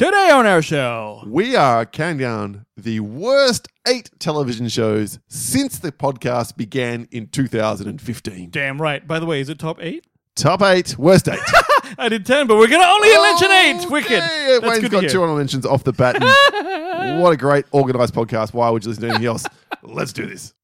Today on our show, We are counting down the worst eight television shows since the podcast began in 2015. damn right. By the way, is it top eight? Top eight, worst eight. I did ten, but we're gonna only mention eight. Wicked. Okay, That's Wayne's good got two honorable mentions off the bat. what a great organized podcast. Why would you listen to anything else? Let's do this.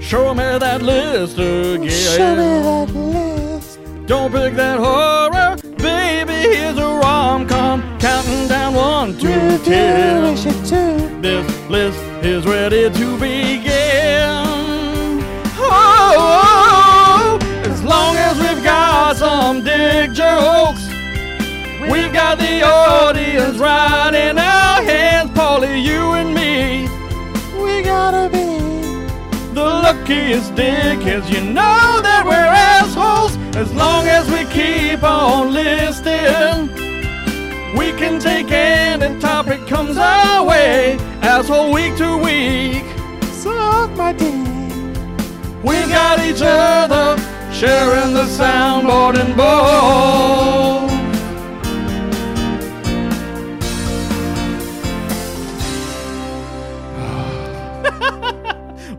Show me that list again. Show me that list. Don't pick that horror, baby. Here's a rom com counting down one to ten. This list is ready to begin. Oh, as long as we've got some dick jokes, we've got the audience right in our hands. Paulie, you and me, we gotta be the luckiest dickheads. You know that we're assholes as long as we keep on listing. We can take any topic comes our way, asshole week to week. Suck my dick. We got each other sharing the soundboard and bowl.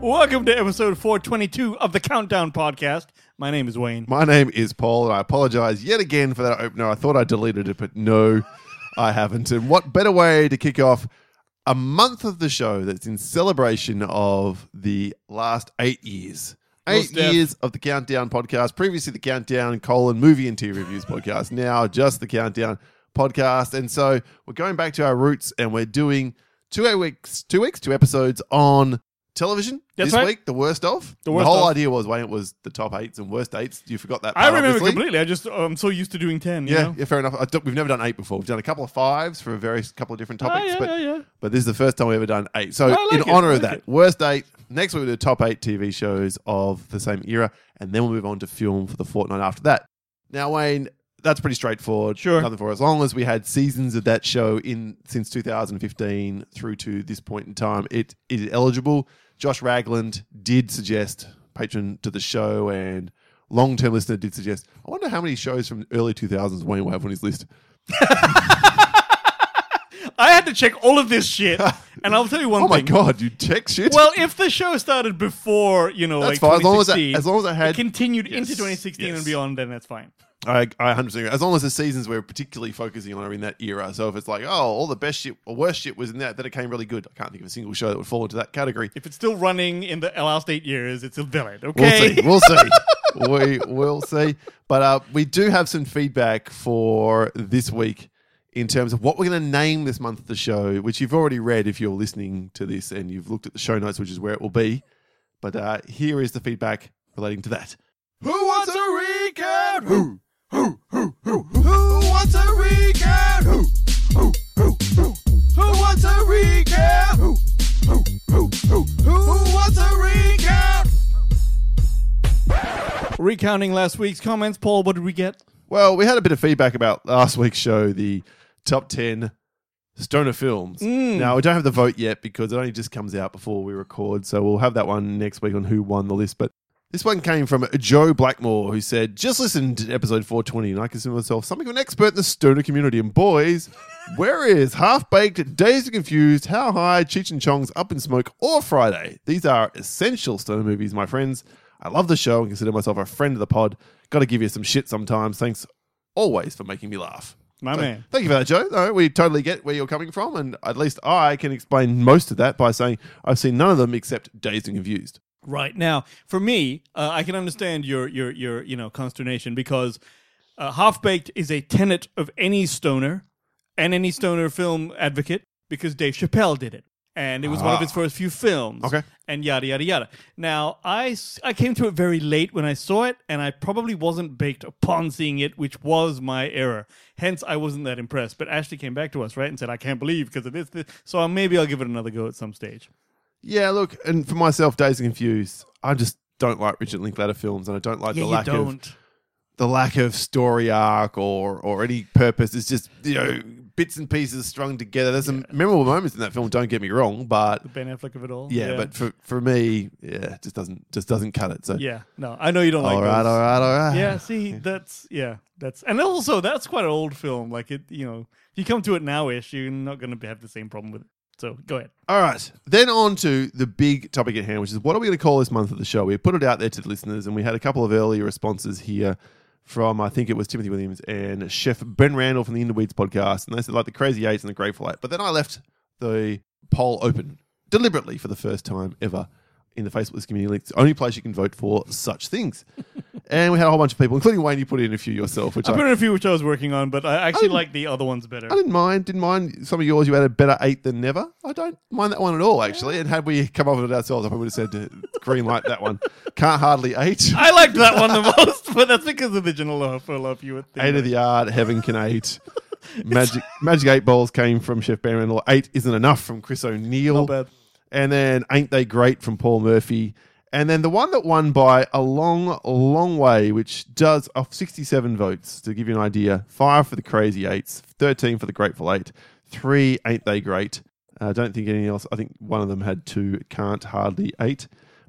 Welcome to episode 422 of the Countdown Podcast. My name is Wayne. My name is Paul, and I apologize yet again for that opener. I thought I deleted it, but no, I haven't. And what better way to kick off a month of the show that's in celebration of the last eight years? Eight years of the Countdown podcast. Previously, the Countdown colon movie and TV reviews podcast. Now, just the Countdown podcast. And so we're going back to our roots, and we're doing two weeks, two weeks, two episodes on television That's this right. week. The worst of The worst whole of. idea was Wayne it was the top eights and worst eights. You forgot that. I part, remember obviously. completely. I just I'm so used to doing ten. You Yeah, know? yeah, fair enough. I don't- we've never done eight before. We've done a couple of fives for a various couple of different Ah, topics, yeah, but yeah, yeah. but this is the first time we've ever done eight. So like in it, honor I of that, it. worst eight. Next week we'll do top eight TV shows of the same era, and then we'll move on to film for the fortnight after that. Now, Wayne, that's pretty straightforward. Sure. nothing for. As long as we had seasons of that show in since 2015 through to this point in time, it is eligible. Josh Ragland did suggest patron to the show and. Long term listener did suggest. I wonder how many shows from early 2000s Wayne will have on his list. I had to check all of this shit, and I'll tell you one Oh my thing. god, you text shit. Well, if the show started before, you know, That's like fine as long as, I, 2016, as long as I it had. continued Yes, into 2016 yes. and beyond, then that's fine. I, I 100% agree. As long as the seasons we're particularly focusing on are in that era. So if it's like, oh, all the best shit or worst shit was in that, then it came really good. I can't think of a single show that would fall into that category. If it's still running in the last eight years, it's still valid. We'll Okay. see. We'll see. we will see. But uh, we do have some feedback for this week in terms of what we're going to name this month of the show, which you've already read if you're listening to this and you've looked at the show notes, which is where it will be. But uh, here is the feedback relating to that. Who wants a recap? Who? Who? Who? Who? Who wants a recap? Who? Who? Who? Who? Who wants a recap? Who? Who? Who? Who? Who wants a recap? Recounting last week's comments, Paul, what did we get? Well, we had a bit of feedback about last week's show, the top 10 stoner films. Mm. Now, we don't have the vote yet because it only just comes out before we record. So we'll have that one next week on who won the list. But this one came from Joe Blackmore, who said, Just listened to episode 420, and I consider myself something of an expert in the stoner community. And boys, where is Half Baked, Dazed and Confused, How High, Cheech and Chong's Up in Smoke, or Friday? These are essential stoner movies, my friends. I love the show and consider myself a friend of the pod. Got to give you some shit sometimes. Thanks always for making me laugh. My So, man. Thank you for that, Joe. No, we totally get where you're coming from, and at least I can explain most of that by saying I've seen none of them except Dazed and Confused. Right now, for me, uh, I can understand your your your you know consternation because uh, Half Baked is a tenet of any stoner and any stoner film advocate because Dave Chappelle did it, and it was one of his first few films. Okay. and yada yada yada. Now, I I came to it very late when I saw it, and I probably wasn't baked upon seeing it, which was my error. Hence, I wasn't that impressed. But Ashley came back to us right and said, "I can't believe because of this, this." So uh, maybe I'll give it another go at some stage. Yeah, look, and for myself, Dazed and Confused, I just don't like Richard Linklater films, and I don't like Yeah, the lack of don't. the lack of story arc or or any purpose. It's just you know bits and pieces strung together. There's some memorable moments in that film. Don't get me wrong, but The Ben Affleck of it all. yeah, but for for me, yeah, it just doesn't just doesn't cut it. So yeah, no, I know you don't like all right, those. all right, all right. Yeah, see, that's yeah, that's and also that's quite an old film. Like it, you know, if you come to it now-ish, you're not going to have the same problem with it. So go ahead. All right. Then on to the big topic at hand, which is what are we going to call this month of the show? We put it out there to the listeners, and we had a couple of early responses here from, I think it was Timothy Williams and Chef Ben Randall from the Interweeds podcast. And they said, like, the Crazy Eights and the Grateful Eight. But then I left the poll open deliberately for the first time ever in the Facebook community. It's the only place you can vote for such things. and we had a whole bunch of people, including Wayne, you put in a few yourself, which I I, put in a few which I was working on, but I actually like the other ones better. I didn't mind. Didn't mind some of yours. You had a better eight than never. I don't mind that one at all, actually. And had we come up with it ourselves, I probably would have said green light that one. Can't hardly eight. I liked that one the most, but that's because of the general love for love you would think. Eight of the art, heaven can eight. Magic Magic Eight Balls came from Chef Ben Randall. Eight isn't enough from Chris O'Neill. Not bad. And then Ain't They Great from Paul Murphy. And then the one that won by a long, long way, which does off 67 votes, to give you an idea five for the Crazy Eights, 13 for the Grateful Eight, three Ain't They Great. Uh, I don't think anything else, I think one of them had two, can't hardly eight.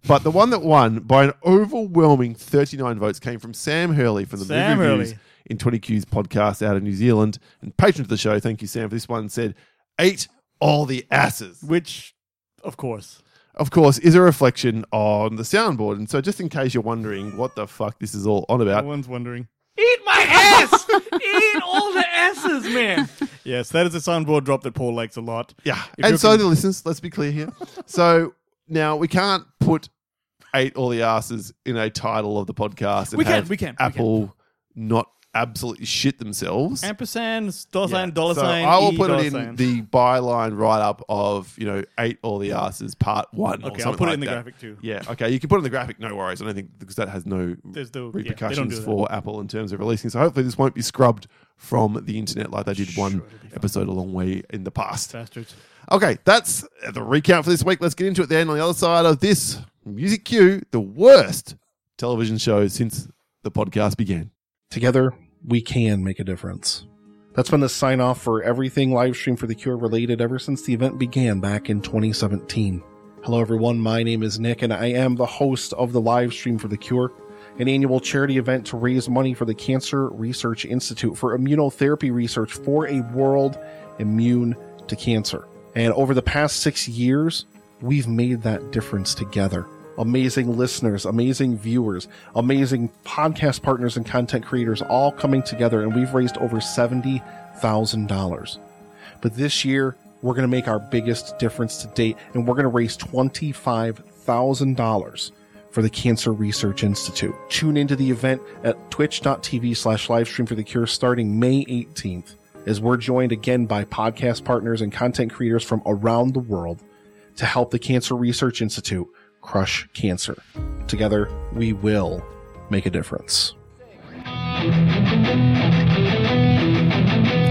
But the one that won by an overwhelming 39 votes came from Sam Hurley from the Sam Movie Reviews in 20Q's podcast out of New Zealand and patron of the show. Thank you, Sam, for this one. Said, Eight all the asses Which, of course. of course, is a reflection on the soundboard. And so, just in case you're wondering what the fuck this is all on about, No one's wondering. Eat my ass! Eat all the asses, man! Yes, that is a soundboard drop that Paul likes a lot. yeah. If And so, can- the listeners, let's be clear here. so, now we can't put eight all the asses in a title of the podcast and We can, have we can, we can. Apple not absolutely shit themselves. Ampersand, dollar Yeah. sign, dollar So sign. I will E, put dollar it in sign. the byline write up of, you know, eight all the asses part one. or Okay, I'll something put it like in the that. graphic too. Yeah, okay. You can put it in the graphic, no worries. I don't think because that has no There's the repercussions yeah, they don't do that. for Apple in terms of releasing. So hopefully this won't be scrubbed from the internet like they did one Sure, it'll be fine. episode a long way in the past. bastards. Okay, that's the recount for this week. Let's get into it then. On the other side of this music cue, the worst television show since the podcast began. Together, we can make a difference. That's been the sign off for everything live stream for the cure related ever since the event began back in 2017. Hello, everyone. My name is Nick, and I am the host of the live stream for the cure, an annual charity event to raise money for the Cancer Research Institute for immunotherapy research for a world immune to cancer. And over the past six years, we've made that difference together. Amazing listeners, amazing viewers, amazing podcast partners and content creators all coming together, and we've raised over $70,000. But this year, we're going to make our biggest difference to date, and we're going to raise $25,000 for the Cancer Research Institute. Tune into the event at twitch.tv slash livestream for the cure starting May 18th as we're joined again by podcast partners and content creators from around the world to help the Cancer Research Institute crush cancer. Together, we will make a difference.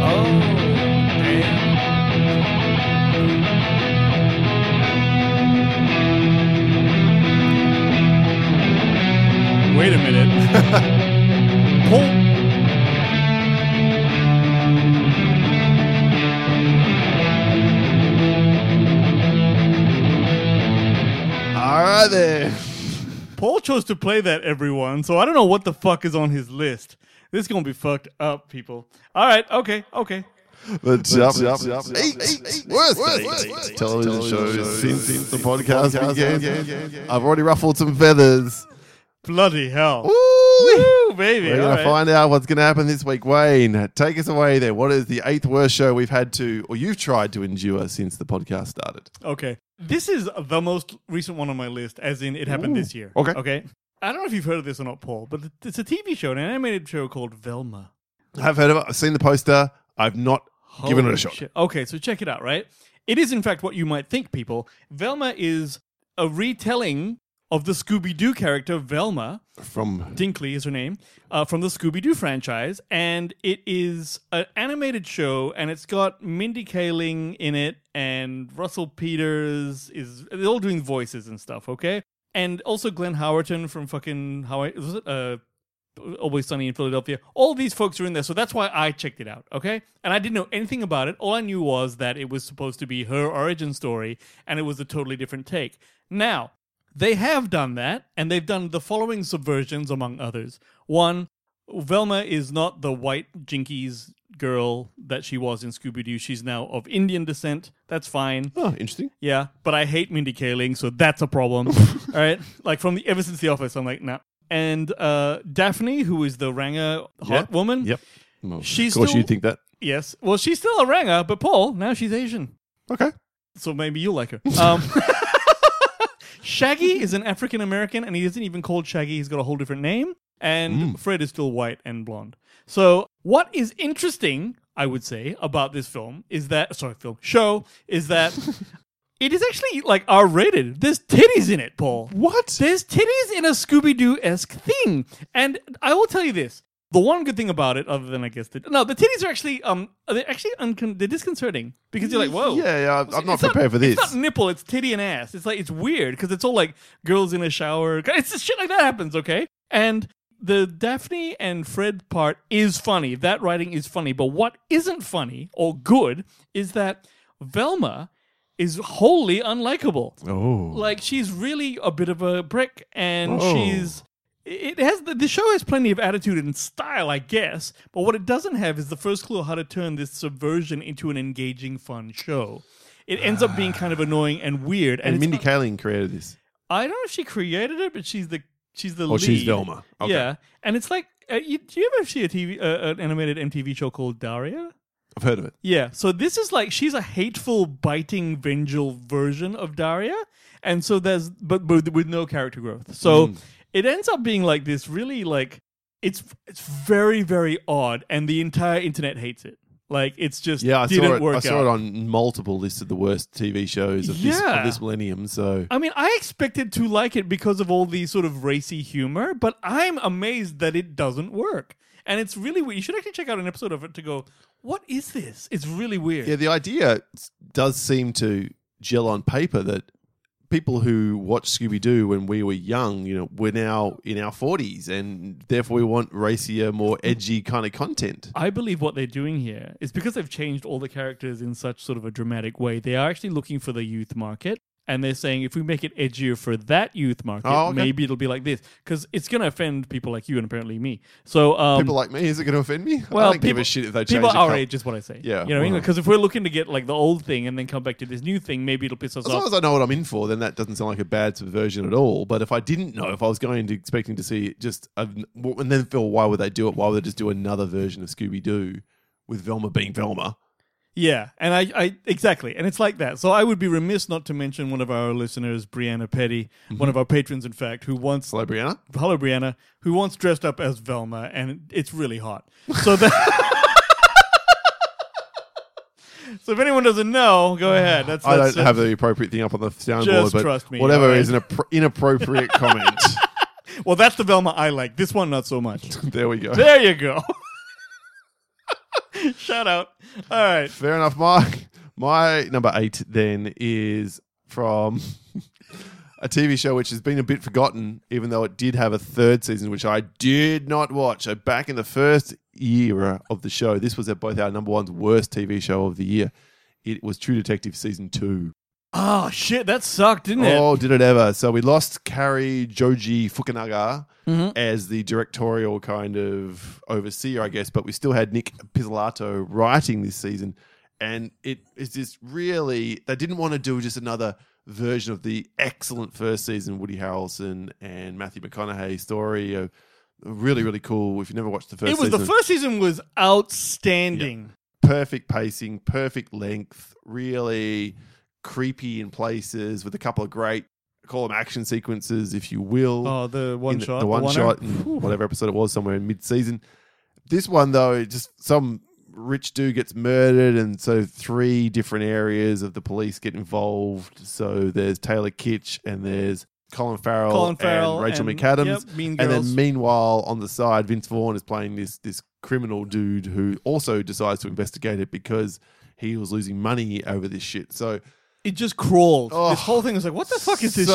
Oh. Wait a minute. Paul. Right, then. Paul chose to play that everyone, so I don't know what the fuck is on his list. This is gonna be fucked up, people. All right, okay, okay. The top, eight, eight, eight, worst, worst, television shows since, since the podcast began. I've already ruffled some feathers. Bloody hell. Woo! Woo, baby. We're all going right. to find out what's going to happen this week. Wayne, take us away there. What is the eighth worst show we've had to, or you've tried to endure since the podcast started? Okay. This is the most recent one on my list, as in it happened this year. Okay. Okay. I don't know if you've heard of this or not, Paul, but it's a TV show, an animated show called Velma. I've heard of it. I've seen the poster. I've not given it a shot. shit. Okay, so check it out, right? It is, in fact, what you might think, people. Velma is a retelling of the Scooby Doo character, Velma. From Dinkley is her name, uh, from the Scooby Doo franchise, and it is an animated show, and it's got Mindy Kaling in it, and Russell Peters is they're all doing voices and stuff, okay? And also Glenn Howerton from fucking how was it? Uh, Always Sunny in Philadelphia. All these folks are in there, so that's why I checked it out. Okay, and I didn't know anything about it. All I knew was that it was supposed to be her origin story, and it was a totally different take. Now they have done that, and they've done the following subversions, among others. One, Velma is not the white Jinkies girl that she was in Scooby Doo. She's now of Indian descent. That's fine. Oh, interesting. Yeah, but I hate Mindy Kaling, so that's a problem. All right, like from the ever since The Office, I'm like, nah. And uh, Daphne, who is the Ranger hot Yeah. woman, Yep. Well, She's of course, still- you'd think that. yes, well, she's still a Ranger, but Paul now she's Asian, Okay. so maybe you'll like her. Um, Shaggy is an African American, and he isn't even called Shaggy. He's got a whole different name. And hmm. Fred is still white and blonde. So, what is interesting, I would say, about this film is that sorry, film show is that it is actually like R rated. There's titties in it, Paul. What? There's titties in a Scooby Doo esque thing, and I will tell you this: the one good thing about it, other than I guess the no, the titties are actually um they're actually uncon- they're disconcerting because you're like whoa Yeah, yeah. I'm not It's prepared for this. It's not nipple, it's titty and ass. It's like it's weird because it's all like girls in a shower. It's just shit like that happens, okay? And the Daphne and Fred part is funny. That writing is funny. But what isn't funny or good is that Velma is wholly unlikable. oh. Like she's really a bit of a brick, and Oh. she's. It has the, the show has plenty of attitude and style, I guess. But what it doesn't have is the first clue how to turn this subversion into an engaging, fun show. It ends up being kind of annoying and weird. And, and Mindy Kaling created this. I don't know if she created it, but she's the she's the Oh, lead. she's Velma. Okay. Yeah, and it's like, uh, you, do you ever see a TV uh, an animated MTV show called Daria? I've heard of it. Yeah, so this is like she's a hateful, biting, vengeful version of Daria, and so there's but, but with no character growth. So Mm. It ends up being like this really like it's it's very very odd, and the entire internet hates it. Like it's just Yeah, I didn't saw it. work I saw out. it on multiple lists of the worst TV shows of, this, of this millennium. So I mean, I expected to like it because of all the sort of racy humor, but I'm amazed that it doesn't work. And it's really weird. You should actually check out an episode of it to go, what is this? It's really weird. yeah, the idea does seem to gel on paper that people who watched Scooby Doo when we were young, you know, we're now in our forties, and therefore we want racier, more edgy kind of content. I believe what they're doing here is because they've changed all the characters in such sort of a dramatic way. They are actually looking for the youth market. And they're saying if we make it edgier for that youth market, Oh, okay. maybe it'll be like this because it's going to offend people like you and apparently me. So um, people like me, is it going to offend me? well, I don't give people- a shit if they change people the our col- age is what I say. Yeah, you know, well. because if we're looking to get like the old thing and then come back to this new thing, maybe it'll piss us As off. As long as I know what I'm in for, then that doesn't sound like a bad subversion at all. But if I didn't know, if I was going to expecting to see just, a, and then feel why would they do it? Why would they just do another version of Scooby Doo with Velma being Velma? Yeah, and I, I exactly, and it's like that. So I would be remiss not to mention one of our listeners, Brianna Petty, Mm-hmm. one of our patrons, in fact, who once Hello, Brianna. hello Brianna, who once dressed up as Velma, and it's really hot. So that. So if anyone doesn't know, go ahead. That's, I that's don't have the appropriate thing up on the soundboard, but trust me, whatever right? is an appro- inappropriate comment. well, that's the Velma I like. This one, not so much. there we go. There you go. Shout out. All right. Fair enough. My my number eight then is from a TV show which has been a bit forgotten, even though it did have a third season, which I did not watch. So back in the first era of the show, this was at both our number one's worst TV show of the year. It was True Detective season two. Oh shit, that sucked, didn't it? Oh, did it ever? So we lost Cary Joji Fukunaga Mhm. as the directorial kind of overseer, I guess, but we still had Nic Pizzolatto writing this season. And it is just really, they didn't want to do just another version of the excellent first season Woody Harrelson and Matthew McConaughey story. Uh, really, really cool. If you never watched the first it was season, the first season was outstanding. perfect pacing, perfect length, really creepy in places with a couple of great, call them action sequences, if you will. Oh, the one shot, the one one-er? shot, in whatever episode it was, somewhere in mid-season. This one though, just some rich dude gets murdered, and so three different areas of the police get involved. So there's Taylor Kitsch, and there's Colin Farrell, Colin Farrell and Rachel and- McAdams, yep, and then meanwhile on the side, Vince Vaughn is playing this this criminal dude who also decides to investigate it because he was losing money over this shit. So it just crawled. Oh, this whole thing was like, what the fuck is this show?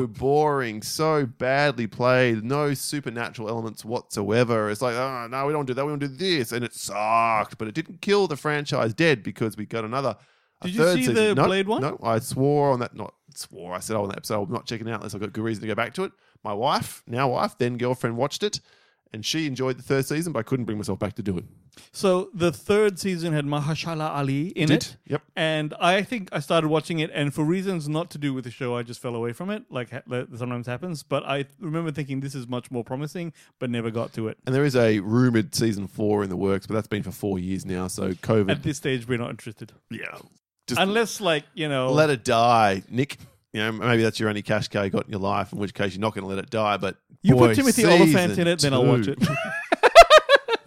so boring, so badly played, no supernatural elements whatsoever. It's like, oh no, we don't do that, we don't do this, and it sucked. But it didn't kill the franchise dead because we got another. Did you see season. the No, Blade one? No, I swore on that. Not swore. I said oh, on that episode, I'm not checking it out unless I've got good reason to go back to it. My wife, now wife, then girlfriend, watched it, and she enjoyed the third season, but I couldn't bring myself back to do it. So the third season had Mahershala Ali in Did? it. Yep. And I think I started watching it, and for reasons not to do with the show, I just fell away from it, like ha- that sometimes happens. But I remember thinking this is much more promising, but never got to it. And there is a rumored season four in the works, but that's been for four years now. So COVID, At this stage, we're not interested, yeah, just unless like you know. let it die, Nick. You know, maybe that's your only cash cow you got in your life, in which case you're not going to let it die. But you boy, put Timothy Olyphant in it, then I'll watch it.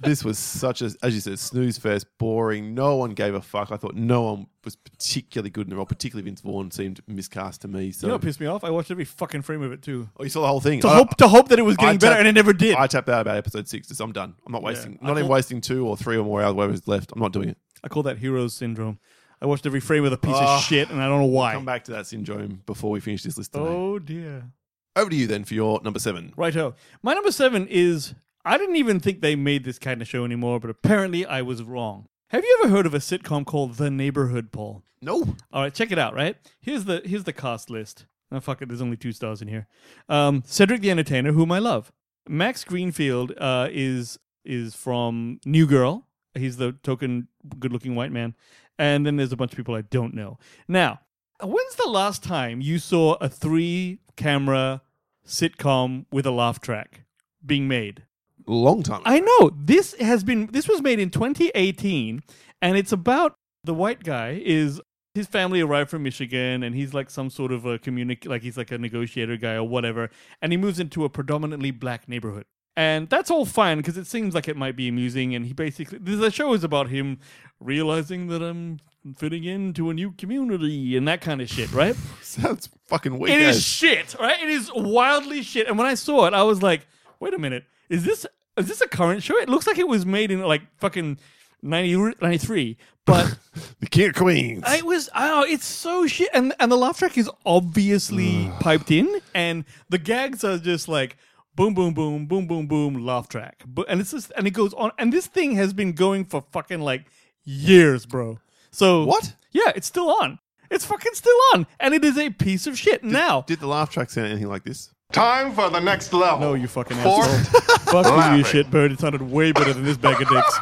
this was such a, as you said, snooze fest, boring. No one gave a fuck. I thought no one was particularly good in the role. Particularly Vince Vaughn seemed miscast to me. So, you know what pissed me off? I watched every fucking frame of it too. oh, you saw the whole thing. To I- hope to hope that it was I getting better, and it never did. I tapped out about episode six. Just, I'm done. I'm not wasting. I not even wasting two or three or more hours. Whatever's left. I'm not doing it. I call that heroes syndrome. I watched every frame of a piece of ah, shit, and I don't know why. Come back to that syndrome before we finish this list today. Oh dear. Over to you then for your number seven. Righto. My number seven is I didn't even think they made this kind of show anymore, but apparently I was wrong. Have you ever heard of a sitcom called The Neighborhood, Paul? No. All right, check it out. Right here's the here's the cast list. Oh fuck it, there's only two stars in here. Um, Cedric the Entertainer, whom I love. Max Greenfield uh, is is from New Girl. He's the token good-looking white man. And then there's a bunch of people I don't know. Now, when's the last time you saw a three-camera sitcom with a laugh track being made? Long time. I know this has been this was made in 2018 and it's about the white guy is his family arrived from Michigan and he's like some sort of a communic like he's like a negotiator guy or whatever and he moves into a predominantly black neighborhood. And that's all fine because it seems like it might be amusing and he basically the show is about him realizing that I'm fitting into a new community and that kind of shit, right? Sounds fucking weird. It is shit, right? It is wildly shit. And when I saw it, I was like, wait a minute, is this is this a current show? It looks like it was made in like fucking 90, 93. But the King of Queens. it was oh, it's so shit. And and the laugh track is obviously piped in, and the gags are just like boom, boom, boom, boom, boom, boom, laugh track. But and it's just and it goes on. And this thing has been going for fucking like years, bro. So What? Yeah, it's still on. It's fucking still on, and it is a piece of shit. now, Did the laugh track sound anything like this? Time for the next level. No, you fucking Fourth asshole. Fuck you, you shitbird. It sounded way better than this bag of dicks.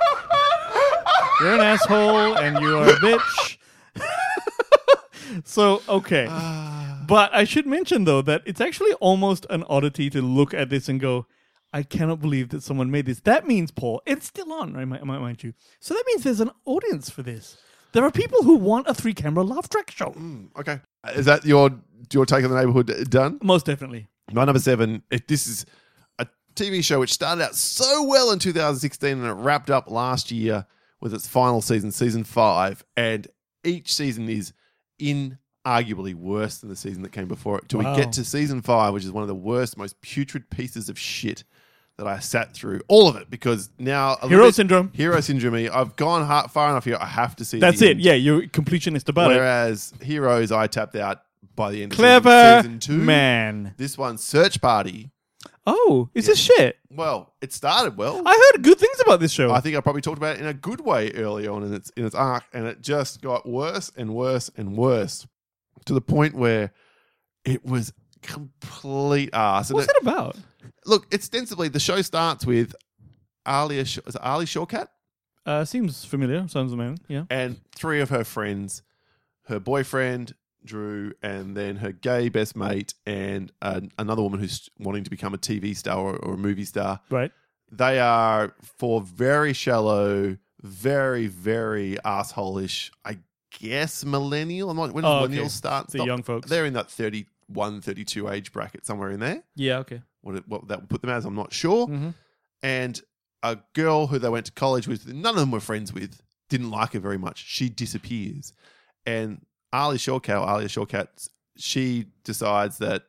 You're an asshole and you are a bitch. so, okay. But I should mention, though, that it's actually almost an oddity to look at this and go, I cannot believe that someone made this. That means, Paul, it's still on, right, mi- mi- mind you. So that means there's an audience for this. There are people who want a three camera laugh track show. Mm, okay. Is that your your take on the neighborhood done? Most definitely. My number seven. It, this is a TV show which started out so well in 2016 and it wrapped up last year with its final season, season five. And each season is inarguably worse than the season that came before it. Till Wow. we get to season five, which is one of the worst, most putrid pieces of shit that I sat through. All of it because now Hero bit- syndrome. Hero syndrome. I've gone far enough here. I have to see. That's it. end. Yeah, you're completionist about it. Whereas Heroes, I tapped out by the end of Clever season, season two. man. This one, Search Party. Oh, is this shit? Well, it started well. I heard good things about this show. I think I probably talked about it in a good way early on in its in its arc, and it just got worse and worse and worse to the point where it was complete ass. And What's it- it about? look, ostensibly, the show starts with Alia, is it Ali Shawkat Uh, seems familiar. Sounds amazing. Yeah. and three of her friends, her boyfriend Drew, and then her gay best mate, and uh, another woman who's wanting to become a TV star or, or a movie star. Right. They are for very shallow, very very asshole-ish. I guess millennial. I'm not. When does Oh, okay. millennials start? The Stop. young folks. They're in that 31, 32 age bracket somewhere in there. Yeah. Okay. What it, what that would put them as, I'm not sure. Mm-hmm. And a girl who they went to college with, none of them were friends with, didn't like her very much. She disappears, and Ali Shawkat, Alia Shawkat, she decides that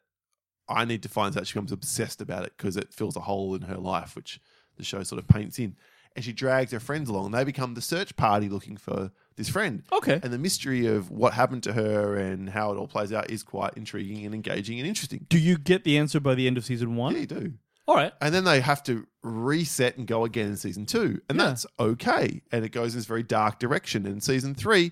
I need to find out. She becomes obsessed about it because it fills a hole in her life, which the show sort of paints in. And she drags her friends along. and They become the search party looking for this friend. Okay. And the mystery of what happened to her and how it all plays out is quite intriguing and engaging and interesting. Do you get the answer by the end of season one? Yeah, you do. All right. And then they have to reset and go again in season two. And Yeah. that's okay. And it goes in this very dark direction. In season three,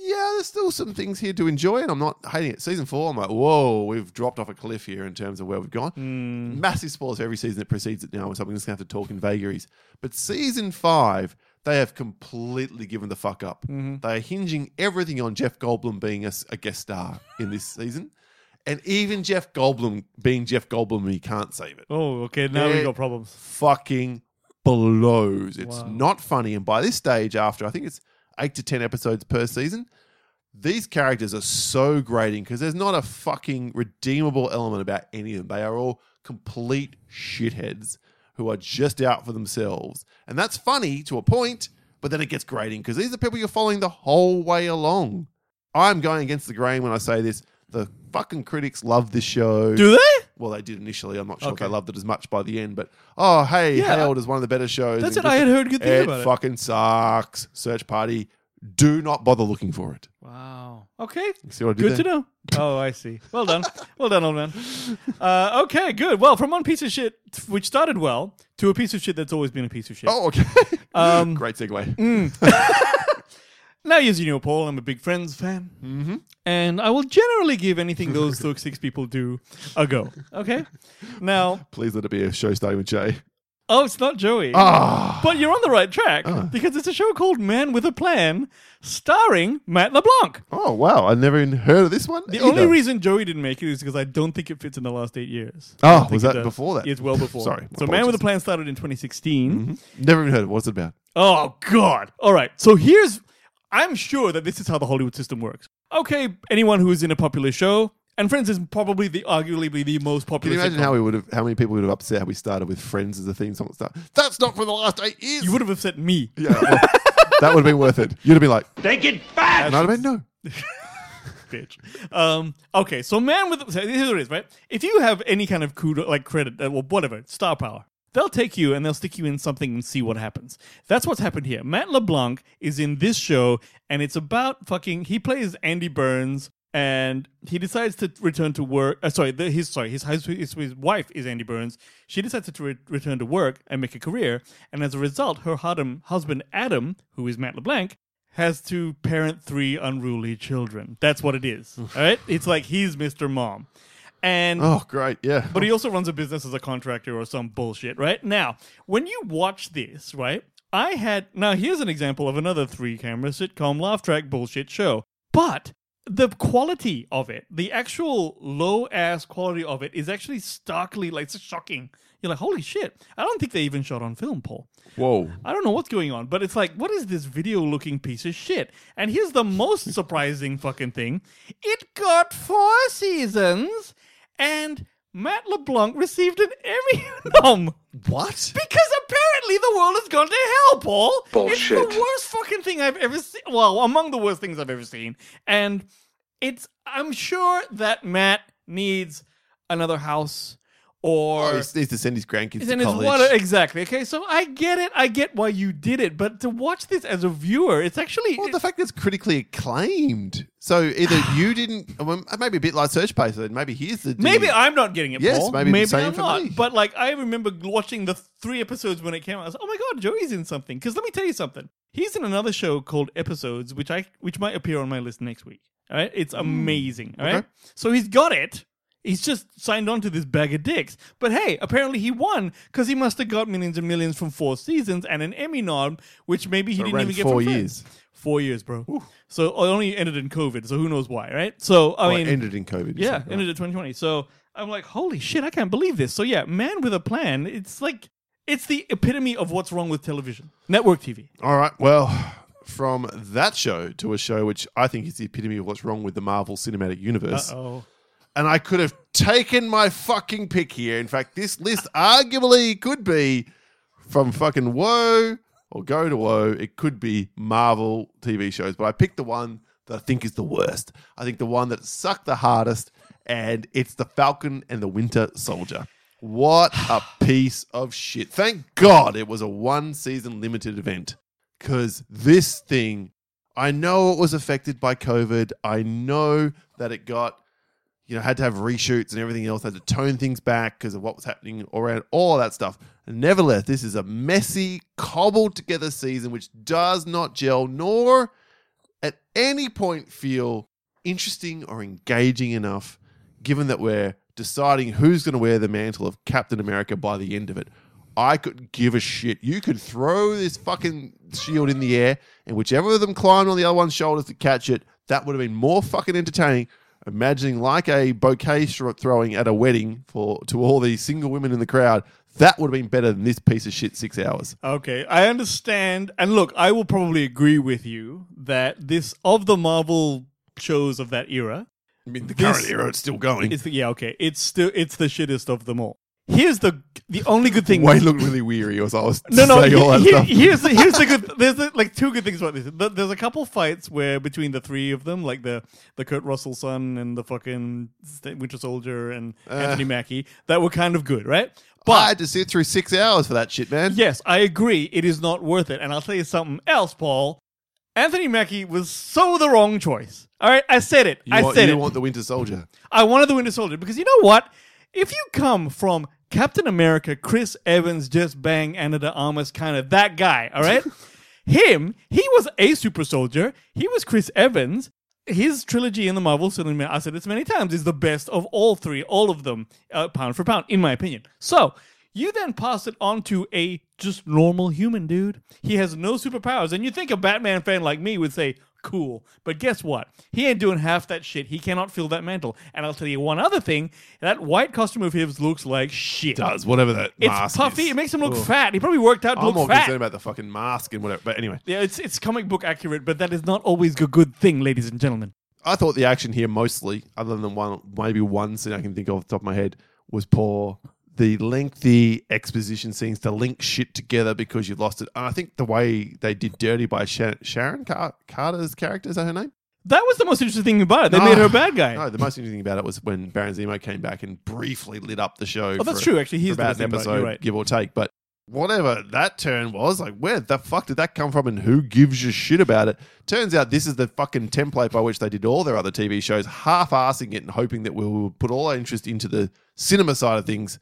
yeah, there's still some things here to enjoy. And I'm not hating it. Season four, I'm like, whoa, we've dropped off a cliff here in terms of where we've gone. Hmm. Massive spoilers for every season that precedes it now. So I'm just going to have to talk in vagaries. But season five, they have completely given the fuck up. Mm-hmm. They are hinging everything on Jeff Goldblum being a guest star in this season. And even Jeff Goldblum being Jeff Goldblum, he can't save it Oh, okay. Now we've got problems. fucking blows. It's Wow. not funny. And by this stage, after I think it's eight to 10 episodes per season, these characters are so grating because there's not a fucking redeemable element about any of them. They are all complete shitheads who are just out for themselves. And that's funny to a point, but then it gets grating because these are people you're following the whole way along. I'm going against the grain when I say this. The fucking critics love this show. Do they? Well, they did initially. I'm not sure Okay. if they loved it as much by the end, but oh, hey, Yeah, hailed as one of the better shows. That's and it. I had heard good things about it. fucking sucks. Search Party. Do not bother looking for it. Wow. Okay. See what I did Good to there? know. Oh, I see. Well done. well done, old man. Uh, okay, good. Well, from one piece of shit, which started well, to a piece of shit that's always been a piece of shit. Oh, okay. Um, Great segue. Now, as you know, Paul, I'm a big Friends fan. Mm-hmm. And I will generally give anything those six people do a go. Okay? Now, Please let it be a show starting with Jay. oh, it's not Joey. Ah, But you're on the right track because it's a show called Man with a Plan starring Matt LeBlanc. oh wow! I never even heard of this one. The either. only reason Joey didn't make it is because I don't think it fits in the last eight years. Oh, I don't think was that before that? It's well before. Sorry, So my Man with a. Mm-hmm. Plan started in 2016. never even heard of. it. What's it about? Oh God! All right. So here's, I'm sure that this is how the Hollywood system works. Okay, anyone who is in a popular show, and Friends is probably the arguably the most Can popular. you imagine sitcom. how we would have, how many people would have upset how we started with Friends as a theme song? Start. That's not for the last eight years. you would have upset me? yeah, well, that would have been worth it. You'd have been like, Take it back! and I'd have been no. bitch. Um, okay, so man with so here's what it is, right? If you have any kind of kudo, like credit, uh, well, whatever, star power, they'll take you and they'll stick you in something and see what happens. That's what's happened here. Matt LeBlanc is in this show, and it's about fucking. He plays Andy Burns. And he decides to return to work. Uh, sorry, the, his sorry his, his his wife is Andy Burns. She decides to re- return to work and make a career. And as a result, her husband, husband Adam, who is Matt LeBlanc, has to parent three unruly children. That's what it is. all right, it's like he's Mr. Mom, and Oh, great. Yeah. but he also runs a business as a contractor or some bullshit. Right now, when you watch this, right, I had now here's an example of another three camera sitcom laugh track bullshit show, but. The quality of it, the actual low ass quality of it, is actually starkly like it's shocking. You're like, holy shit! I don't think they even shot on film, Paul. Whoa. I don't know what's going on, but it's like, what is this video looking piece of shit? And here's the most surprising fucking thing it got four seasons, and Matt LeBlanc received an Emmy nom. What? Because apparently the world has gone to hell, Paul. Bullshit. It's the worst fucking thing I've ever seen. Well, among the worst things I've ever seen. And it's, I'm sure that Matt needs another house or. Oh, he needs to send his grandkids to college. what exactly? Okay, so I get it. I get why you did it, but to watch this as a viewer, it's actually Well, the fact that it's critically acclaimed. So either you didn't, uh, well, maybe a bit like Search so maybe here's the. maybe I'm not getting it. Yes, Paul. maybe same I'm not. me. But like, I remember watching the three episodes when it came out. I was, oh my god, Joey's in something. Because let me tell you something. He's in another show called Episodes, which I which might appear on my list next week. All right, it's mm. amazing. All right, Okay. so he's got it. He's just signed on to this bag of dicks. But hey, apparently he won because he must have got millions and millions from four seasons and an Emmy nom, which maybe he So didn't even get four from years. Friends. Four years, bro. So it only ended in COVID. So who knows why, right? So I Oh, mean, ended in COVID. yeah, ended in 2020. So I'm like, holy shit, I can't believe this. So yeah, Man with a Plan. It's like it's the epitome of what's wrong with television, network TV. All right. Well, from that show to a show which I think is the epitome of what's wrong with the Marvel Cinematic Universe. Oh, And I could have taken my fucking pick here. In fact, this list arguably could be from fucking woe or go to woe. It could be Marvel TV shows, but I picked the one that I think is the worst. I think the one that sucked the hardest, and it's the Falcon and the Winter Soldier. What a piece of shit. Thank God it was a one season limited event because this thing, I know it was affected by COVID. I know that it got, you know, had to have reshoots and everything else, had to tone things back because of what was happening around all that stuff. And nevertheless, this is a messy, cobbled together season which does not gel, nor at any point feel interesting or engaging enough, given that we're deciding who's going to wear the mantle of Captain America by the end of it. I could give a shit. You could throw this fucking shield in the air, and whichever of them climbed on the other one's shoulders to catch it, that would have been more fucking entertaining. Imagining like a bouquet throwing at a wedding for to all these single women in the crowd, that would have been better than this piece of shit six hours. Okay, I understand. And look, I will probably agree with you that this of the Marvel shows of that era, I mean, the This- current era, it's still going. it's the, yeah, okay, it's still it's the shittest of them all. Here's the the only good thing. Wayne looked really weary as I was no, no. saying all that he- stuff. here's the, here's the good. There's the, like two good things about this. Th- There's a couple fights where between the three of them, like the the Kurt Russell son and the fucking Winter Soldier and uh. Anthony Mackie, that were kind of good, right? But I had to sit through six hours for that shit, man. Yes, I agree. It is not worth it. And I'll tell you something else, Paul. Anthony Mackie was so the wrong choice. All right, I said it. You, I want, said you it. want the Winter Soldier. I wanted the Winter Soldier because you know what? If you come from Captain America, Chris Evans, just bang Ana de Armas, kind of that guy, all right? Him, he was a super soldier. He was Chris Evans. His trilogy in the Marvel Cinematic, I said this many times, is the best of all three, all of them, uh, pound for pound, in my opinion. So, you then pass it on to a just normal human dude. He has no superpowers. And you think a Batman fan like me would say, cool. But guess what? He ain't doing half that shit. He cannot fill that mantle. And I'll tell you one other thing that white costume of his looks like shit. Does whatever that It's mask puffy. is. It makes him look fat. He probably worked out to I'm look more fat. concerned about the fucking mask and whatever. But anyway, yeah, it's it's comic book accurate, but that is not always a good thing, ladies and gentlemen. I thought the action here mostly, other than one, maybe one scene I can think of off the top of my head, was poor. The lengthy exposition scenes to link shit together because you lost it. And I think the way they did Dirty by Sharon Car- Carter's character, is that her name? That was the most interesting thing about it. They No. made her a bad guy. No, the most interesting thing about it was when Baron Zemo came back and briefly lit up the show. Oh, that's true, actually. He's about an thing about it. episode, right. give or take. But whatever that turn was, like, where the fuck did that come from and who gives a shit about it? Turns out this is the fucking template by which they did all their other TV shows, half assing it and hoping that we will put all our interest into the cinema side of things.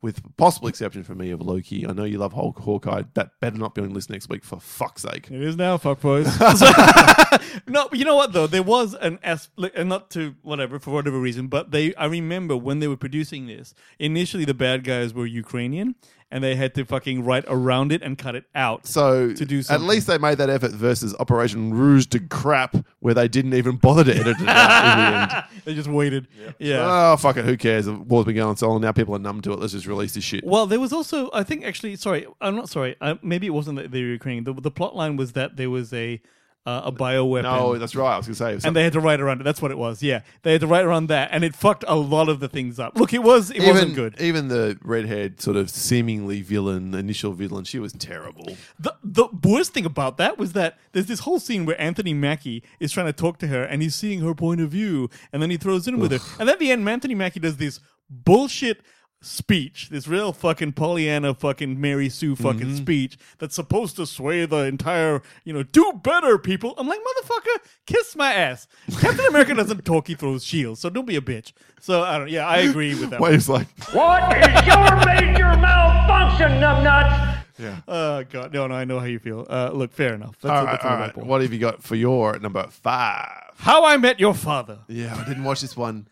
With possible exception for me of Loki, I know you love Hulk, Hawkeye. That better not be on the list next week for fuck's sake. It is now, fuck boys. no, but you know what though? There was an as like, and not to whatever for whatever reason, but they. I remember when they were producing this. Initially, the bad guys were Ukrainian, and they had to fucking write around it and cut it out. So To do so at least they made that effort versus Operation Rouge de Crap, where they didn't even bother to edit it out in the end. they just waited. Yeah. Oh fuck it, who cares? The war's been going on so long now. People are numb to it. Let's just release this shit. Well, there was also, I think, actually, sorry, I'm not sorry. Uh, maybe it wasn't that they were Ukrainian. The, the plot line was that there was a uh, a bioweapon. No, that's right. I was gonna say. it was and they had to write around it. That's what it was. Yeah, they had to write around that, and it fucked a lot of the things up. Look, it was it even, wasn't good. Even the red-haired sort of seemingly villain, initial villain, she was terrible. The the worst thing about that was that there's this whole scene where Anthony Mackie is trying to talk to her, and he's seeing her point of view, and then he throws in with her, and at the end, Anthony Mackie does this bullshit speech, this real fucking Pollyanna fucking Mary Sue fucking Mm-hmm. speech that's supposed to sway the entire, you know, do better, people. I'm like, motherfucker, kiss my ass. Captain America doesn't talk; he throws shields, so don't be a bitch. So I don't. Yeah, I agree with that. Wait, it's like What is your major malfunction, numbnuts? Yeah. Oh god, no, no, I know how you feel. Uh, look, fair enough. That's, all a, right, that's right. point. What have you got for your number five? How I Met Your Father. Yeah, I didn't watch this one.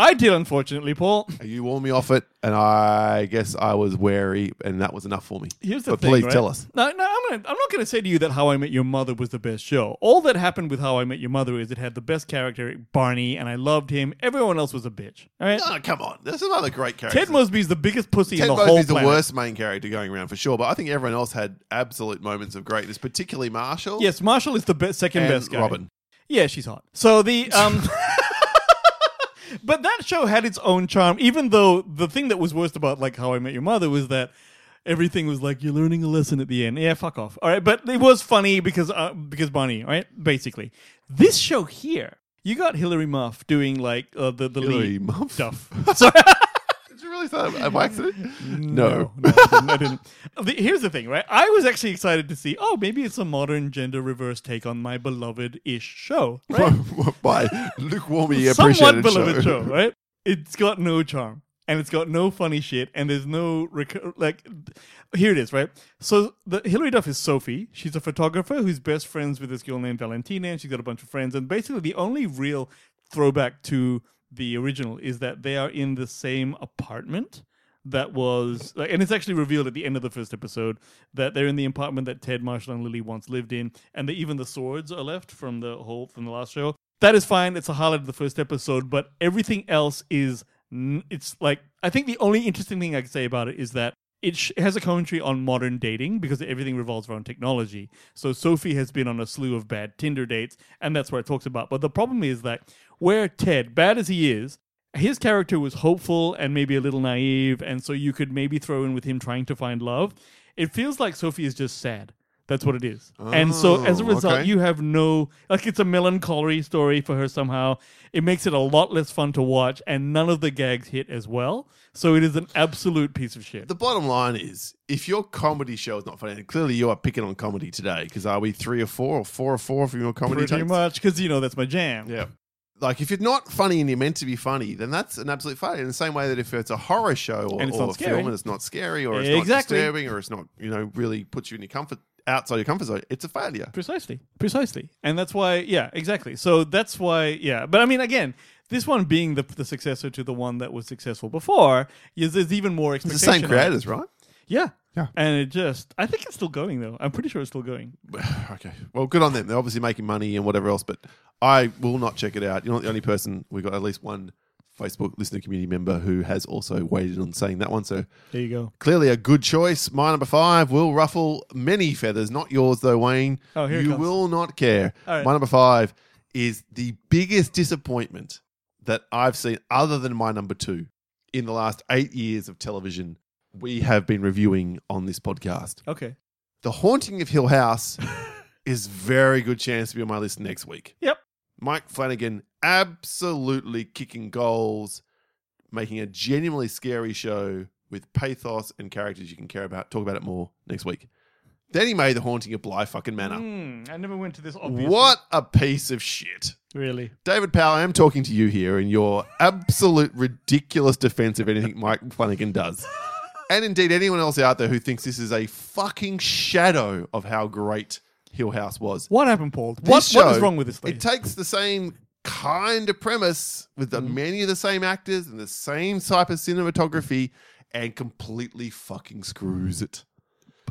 I did, unfortunately, Paul. You warned me off it, and I guess I was wary, and that was enough for me. Here's the but thing. please right? tell us. No, no, I'm gonna. I'm not gonna say to you that How I Met Your Mother was the best show. All that happened with How I Met Your Mother is it had the best character, Barney, and I loved him. Everyone else was a bitch. All right. Oh, come on. There's another great character. Ted Mosby's the biggest pussy Ted in the Mosby's whole the worst main character going around for sure, but I think everyone else had absolute moments of greatness, particularly Marshall. Yes, Marshall is the best, second and best guy. Robin. Yeah, she's hot. So the um But that show had its own charm, even though the thing that was worst about like How I Met Your Mother was that everything was like you're learning a lesson at the end. Yeah, fuck off. All right, but it was funny because uh, because Barney, all right? Basically. This show here, you got Hilary Muff doing like uh, the the Hilary lead Muff? stuff. Sorry. Did really really that by accident? No. no, I didn't. I didn't. The- Here's the thing, right? I was actually excited to see. Oh, maybe it's a modern gender reverse take on my beloved-ish show, right? by lukewarmly Somewhat appreciated beloved show. show, right? It's got no charm and it's got no funny shit and there's no rec- like. Here it is, right? So the Hilary Duff is Sophie. She's a photographer who's best friends with this girl named Valentina, and she's got a bunch of friends. And basically, the only real throwback to the original is that they are in the same apartment that was like and it's actually revealed at the end of the first episode that they're in the apartment that Ted Marshall and Lily once lived in and that even the swords are left from the whole from the last show that is fine it's a highlight of the first episode but everything else is it's like I think the only interesting thing I can say about it is that it, sh- it has a commentary on modern dating because everything revolves around technology. So Sophie has been on a slew of bad Tinder dates, and that's what it talks about. But the problem is that where Ted, bad as he is, his character was hopeful and maybe a little naive, and so you could maybe throw in with him trying to find love. It feels like Sophie is just sad. That's what it is. and so as a Oh, result, okay. you have no like it's a melancholy story for her somehow. It makes it a lot less fun to watch, and none of the gags hit as well. So it is an absolute piece of shit. The bottom line is, if your comedy show is not funny, and clearly you are picking on comedy today, because are we three or four or four or four from your comedy Pretty takes? much because you know that's my jam. Yeah. Like if you're not funny and you're meant to be funny, then that's an absolute failure. In the same way that if it's a horror show or, or a scary. film and it's not scary or it's Exactly. not disturbing or it's not, you know, really puts you in your comfort outside your comfort zone, it's a failure. Precisely. Precisely. And that's why, yeah, exactly. So that's why, yeah. But I mean, again, this one being the, the successor to the one that was successful before, is there's even more It's the same creators, right? Yeah. Yeah. And it just, I think it's still going though. I'm pretty sure it's still going. okay. Well, good on them. They're obviously making money and whatever else, but I will not check it out. You're not the only person. We've got at least one Facebook listener community member who has also waited on saying that one. So There you go. clearly a good choice. My number five will ruffle many feathers, not yours though, Wayne. Oh, here you will not care. Right. My number five is the biggest disappointment that I've seen, other than my number two, in the last eight years of television. We have been reviewing on this podcast. Okay. The Haunting of Hill House is very good chance to be on my list next week. Yep. Mike Flanagan absolutely kicking goals, making a genuinely scary show with pathos and characters you can care about. Talk about it more next week. Then he made The Haunting of Bly fucking Manor. Hmm, I never went to this obvious. What a piece of shit. Really? David Powell, I am talking to you here in your absolute ridiculous defense of anything Mike Flanagan does. And indeed, anyone else out there who thinks this is a fucking shadow of how great Hill House was. What happened, Paul? What, what is wrong with this thing? It takes the same kind of premise with Mm-hmm. the, many of the same actors and the same type of cinematography and completely fucking screws it.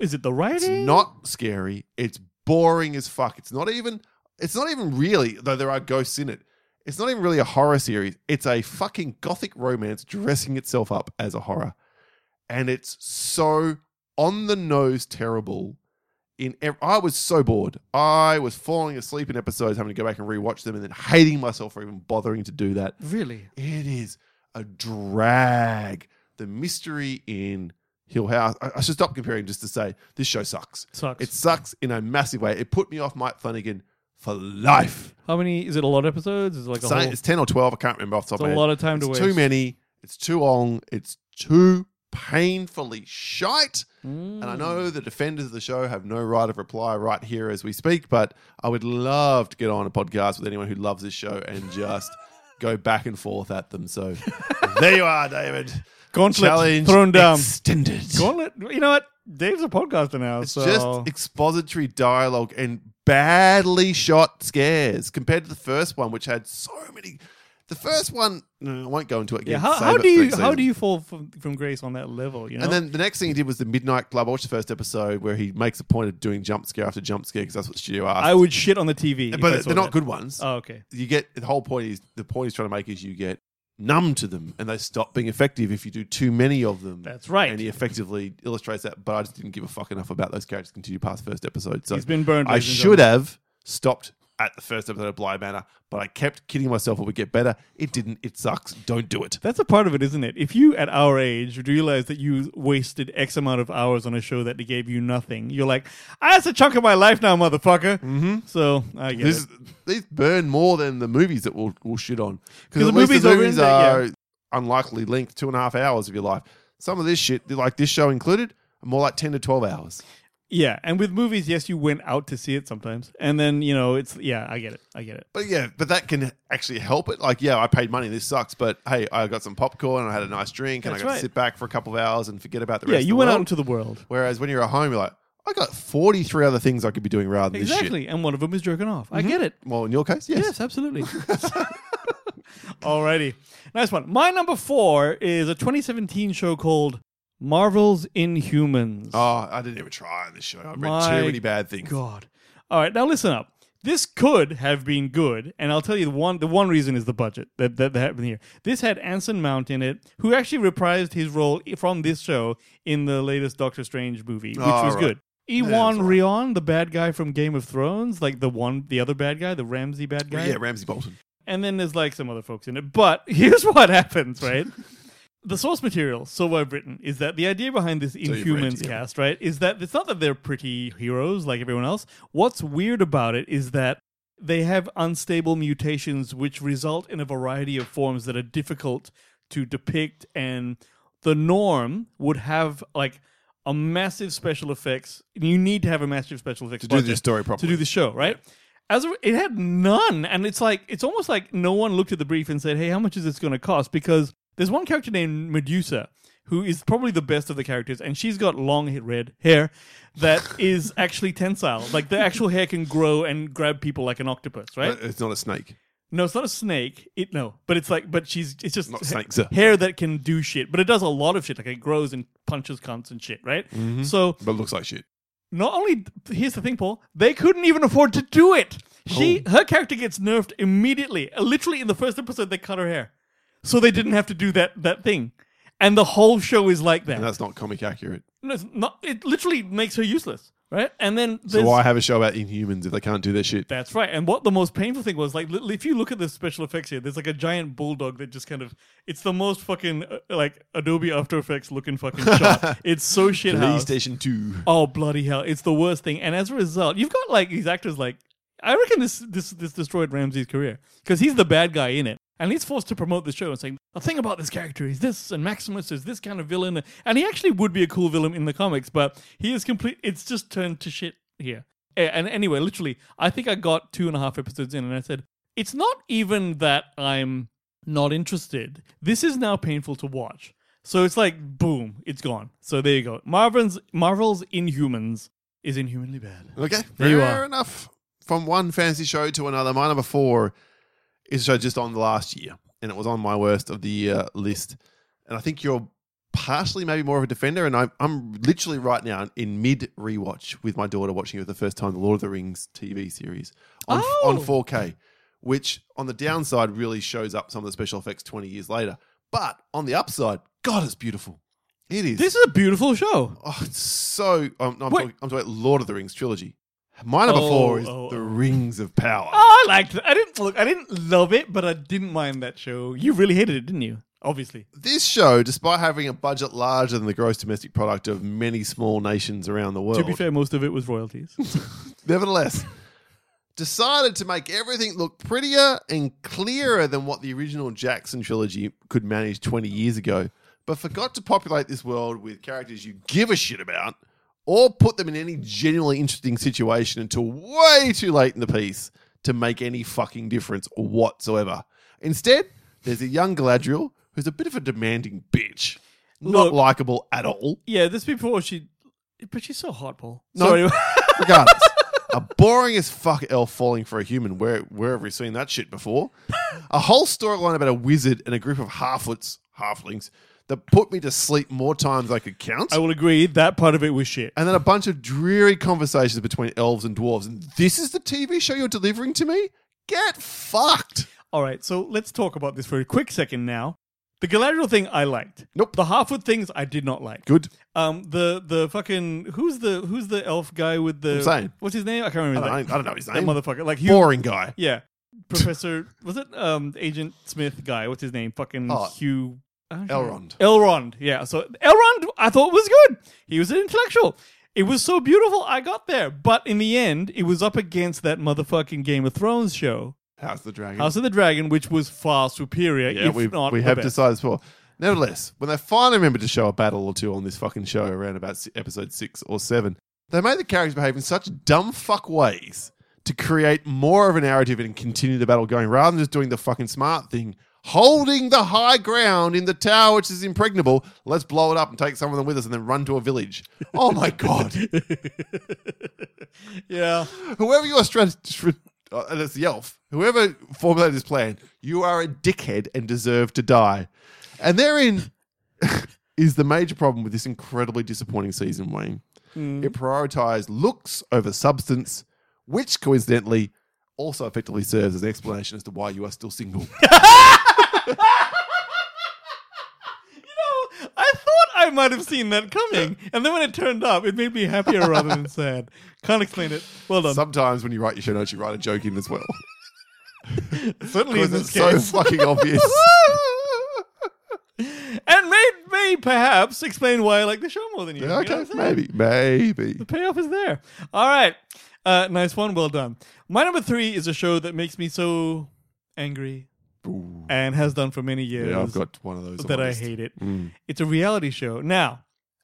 is it the writing? It's not scary. It's boring as fuck. It's not even. It's not even really. Though there are ghosts in it. It's not even really a horror series. It's a fucking gothic romance dressing itself up as a horror, and it's so on the nose terrible. In ev- I was so bored. I was falling asleep in episodes, having to go back and rewatch them, and then hating myself for even bothering to do that. Really? It is a drag. The mystery in Hill House. I, I should stop comparing just to say this show sucks. Sucks. It sucks in a massive way. It put me off Mike Flanagan for life. How many? Is it a lot of episodes? Is it like a Say whole? it's 10 or 12. I can't remember off the top It's of a my lot head. of time to It's waste. too many. It's too long. It's too painfully shite. And I Mm. know the defenders of the show have no right of reply right here as we speak, but I would love to get on a podcast with anyone who loves this show and just go back and forth at them. So there you are, David. Gauntlet Challenge thrown down. extended. Gauntlet. You know what? Dave's a podcaster now, It's so just expository dialogue and badly shot scares compared to the first one, which had so many. The first one, no, I won't go into it again. yeah. How, how do you how do you fall from, from grace on that level? You know. And then the next thing he did was the Midnight Club. I watched the first episode where he makes a point of doing jump scare after jump scare because that's what the studio asked. I would shit on the TV, but they're not good ones. Oh, okay. You get the whole point is the point he's trying to make is you get numb to them and they stop being effective if you do too many of them. That's right. And he effectively illustrates that. But I just didn't give a fuck enough about those characters to continue past the first episode. So He's been burned. I should have stopped at the first episode of Bly Manor, but I kept kidding myself it would get better. It didn't. It sucks. Don't do it. That's a part of it, isn't it? If you, at our age, would realize that you wasted X amount of hours on a show that gave you nothing, you're like, ah, that's a chunk of my life now, motherfucker. Mm-hmm. So I get This, it. these burn more than the movies that we'll, we'll shit on. 'Cause Because the movies the are movies are unlikely length, two and a half hours of your life. Some of this shit, like this show included, are more like ten to twelve hours. Yeah, and with movies, yes, you went out to see it sometimes, and then you know it's yeah, I get it, I get it. But yeah, but that can actually help it. Like, yeah, I paid money. This sucks, but hey, I got some popcorn and I had a nice drink, and That's I got right. to sit back for a couple of hours and forget about the Yeah, rest. you of the went world. out into the world. Whereas when you're at home, you're like, I got 43 other things I could be doing rather than this shit. Exactly, and one of them is jerking off. I mm-hmm. get it. Well, in your case, yes. Yes, absolutely. Alrighty, nice one. My number four is a 2017 show called Marvel's Inhumans. Oh, I didn't even try on this show. I've read My too many bad things. God. All right, now listen up. This could have been good, and I'll tell you the one. The one reason is the budget that that, that happened here. This had Anson Mount in it, who actually reprised his role from this show in the latest Doctor Strange movie, which Oh, was right. good. Iwan right. Rheon, the bad guy from Game of Thrones, like the one, the other bad guy, the Ramsay bad guy. Yeah, Ramsay Bolton. and then there's like some other folks in it. But here's what happens, right? the source material, so I've written, is that the idea behind this Inhumans yeah. cast, right, is that it's not that they're pretty heroes like everyone else. What's weird about it is that they have unstable mutations which result in a variety of forms that are difficult to depict, and the norm would have like a massive special effects. You need to have a massive special effects To do the story story to do the show, right? As a, it had none, and it's like it's almost like no one looked at the brief and said, "Hey, how much is this going to cost?" Because there's one character named Medusa who is probably the best of the characters, and she's got long red hair that is actually tensile. Like the actual hair can grow and grab people like an octopus, right? But It's not a snake. No, it's not a snake. It no, but it's like, but she's it's just Not ha- snakes, uh. hair that can do shit, but it does a lot of shit. Like it grows and punches cunts and shit, right? Mm-hmm. So But it looks like shit. not only here's the thing, Paul, they couldn't even afford to do it. She Oh. her character gets nerfed immediately. Literally in the first episode, they cut her hair, so they didn't have to do that that thing, and the whole show is like that. And that's not comic accurate. No, it's not. It literally makes her useless, right? And then So why have a show about Inhumans if they can't do their shit? That's right. And what the most painful thing was, like, li- if you look at the special effects here, there's like a giant bulldog that just kind of, it's the most fucking, uh, like, Adobe After Effects looking fucking shot. It's so shit. PlayStation 2. Oh, bloody hell. It's the worst thing. And as a result, you've got, like, these actors, like, I reckon this, this, this destroyed Ramsay's career because he's the bad guy in it. And he's forced to promote the show and saying, the thing about this character is this, and Maximus is this kind of villain. And he actually would be a cool villain in the comics, but he is complete, it's just turned to shit here. And anyway, literally, I think I got two and a half episodes in and I said, it's not even that I'm not interested. This is now painful to watch. So it's like, boom, it's gone. So there you go. Marvel's, Marvel's Inhumans is inhumanly bad. Okay, There you fair are. enough. From one fantasy show to another, my number four is a show just on the last year, and it was on my worst of the year list. And I think you're partially maybe more of a defender, and I'm, I'm literally right now in mid rewatch with my daughter watching it for the first time, the Lord of the Rings TV series on, Oh. on 4K, which on the downside really shows up some of the special effects 20 years later. But on the upside, God, it's beautiful. It is. This is a beautiful show. Oh, it's so. Um, no, I'm, talking, I'm talking about Lord of the Rings trilogy. My number Oh, four is oh, the oh. Rings of Power. Oh, I liked it. I didn't look. I didn't love it, but I didn't mind that show. You really hated it, didn't you? Obviously. This show, despite having a budget larger than the gross domestic product of many small nations around the world, To be fair, most of it was royalties. nevertheless, decided to make everything look prettier and clearer than what the original Jackson trilogy could manage 20 years ago, but forgot to populate this world with characters you give a shit about or put them in any genuinely interesting situation until way too late in the piece to make any fucking difference whatsoever. Instead, there's a young Galadriel who's a bit of a demanding bitch. Not Look- likable at all. yeah, this before she, but she's so hot, Paul. No. Sorry. Regardless, a boring as fuck elf falling for a human. Where where have we seen that shit before? A whole storyline about a wizard and a group of halflets, halflings, that put me to sleep more times I could count. I will agree. That part of it was shit. and then a bunch of dreary conversations between elves and dwarves. And this is the TV show you're delivering to me? Get fucked. All right, so let's talk about this for a quick second now. The Galadriel thing I liked. Nope. The Harfoot things I did not like. Good. Um, the the fucking who's the who's the elf guy with the I'm what's his name? I can't remember. I don't, his know, I don't know his that name. motherfucker. Like Hugh, Boring guy. Yeah, Professor was it um Agent Smith guy? What's his name? Fucking Oh, Hugh I don't know. Elrond. Elrond. Yeah. So Elrond, I thought was good. He was an intellectual. It was so beautiful. I got there, but in the end, it was up against that motherfucking Game of Thrones show. House of the Dragon. House of the Dragon, which was far superior, yeah, if we not we the have best. decided before. Nevertheless, when they finally remembered to show a battle or two on this fucking show around about episode six or seven, they made the characters behave in such dumb fuck ways to create more of a narrative and continue the battle going rather than just doing the fucking smart thing. Holding the high ground in the tower, which is impregnable. Let's blow it up and take some of them with us and then run to a village. Oh my God. Yeah. whoever your strategy, uh, and it's the elf, whoever formulated this plan, you are a dickhead and deserve to die. And therein is the major problem with this incredibly disappointing season, Wayne. It prioritized looks over substance, which coincidentally also effectively serves as an explanation as to why you are still single. You know, I thought I might have seen that coming, and then when it turned up, it made me happier rather than sad. Can't explain it. Well done. Sometimes when you write your show notes, you write a joke in as well. Certainly in this it's case. so fucking obvious. and may, may perhaps explain why I like the show more than you. You know what okay, I'm saying? maybe, maybe. The payoff is there. All right. Uh, nice one. Well done. My number three is a show that makes me so angry Ooh. and has done for many years Yeah, I've got one of those. on that my I list. hate it. Mm. It's a reality show. Now,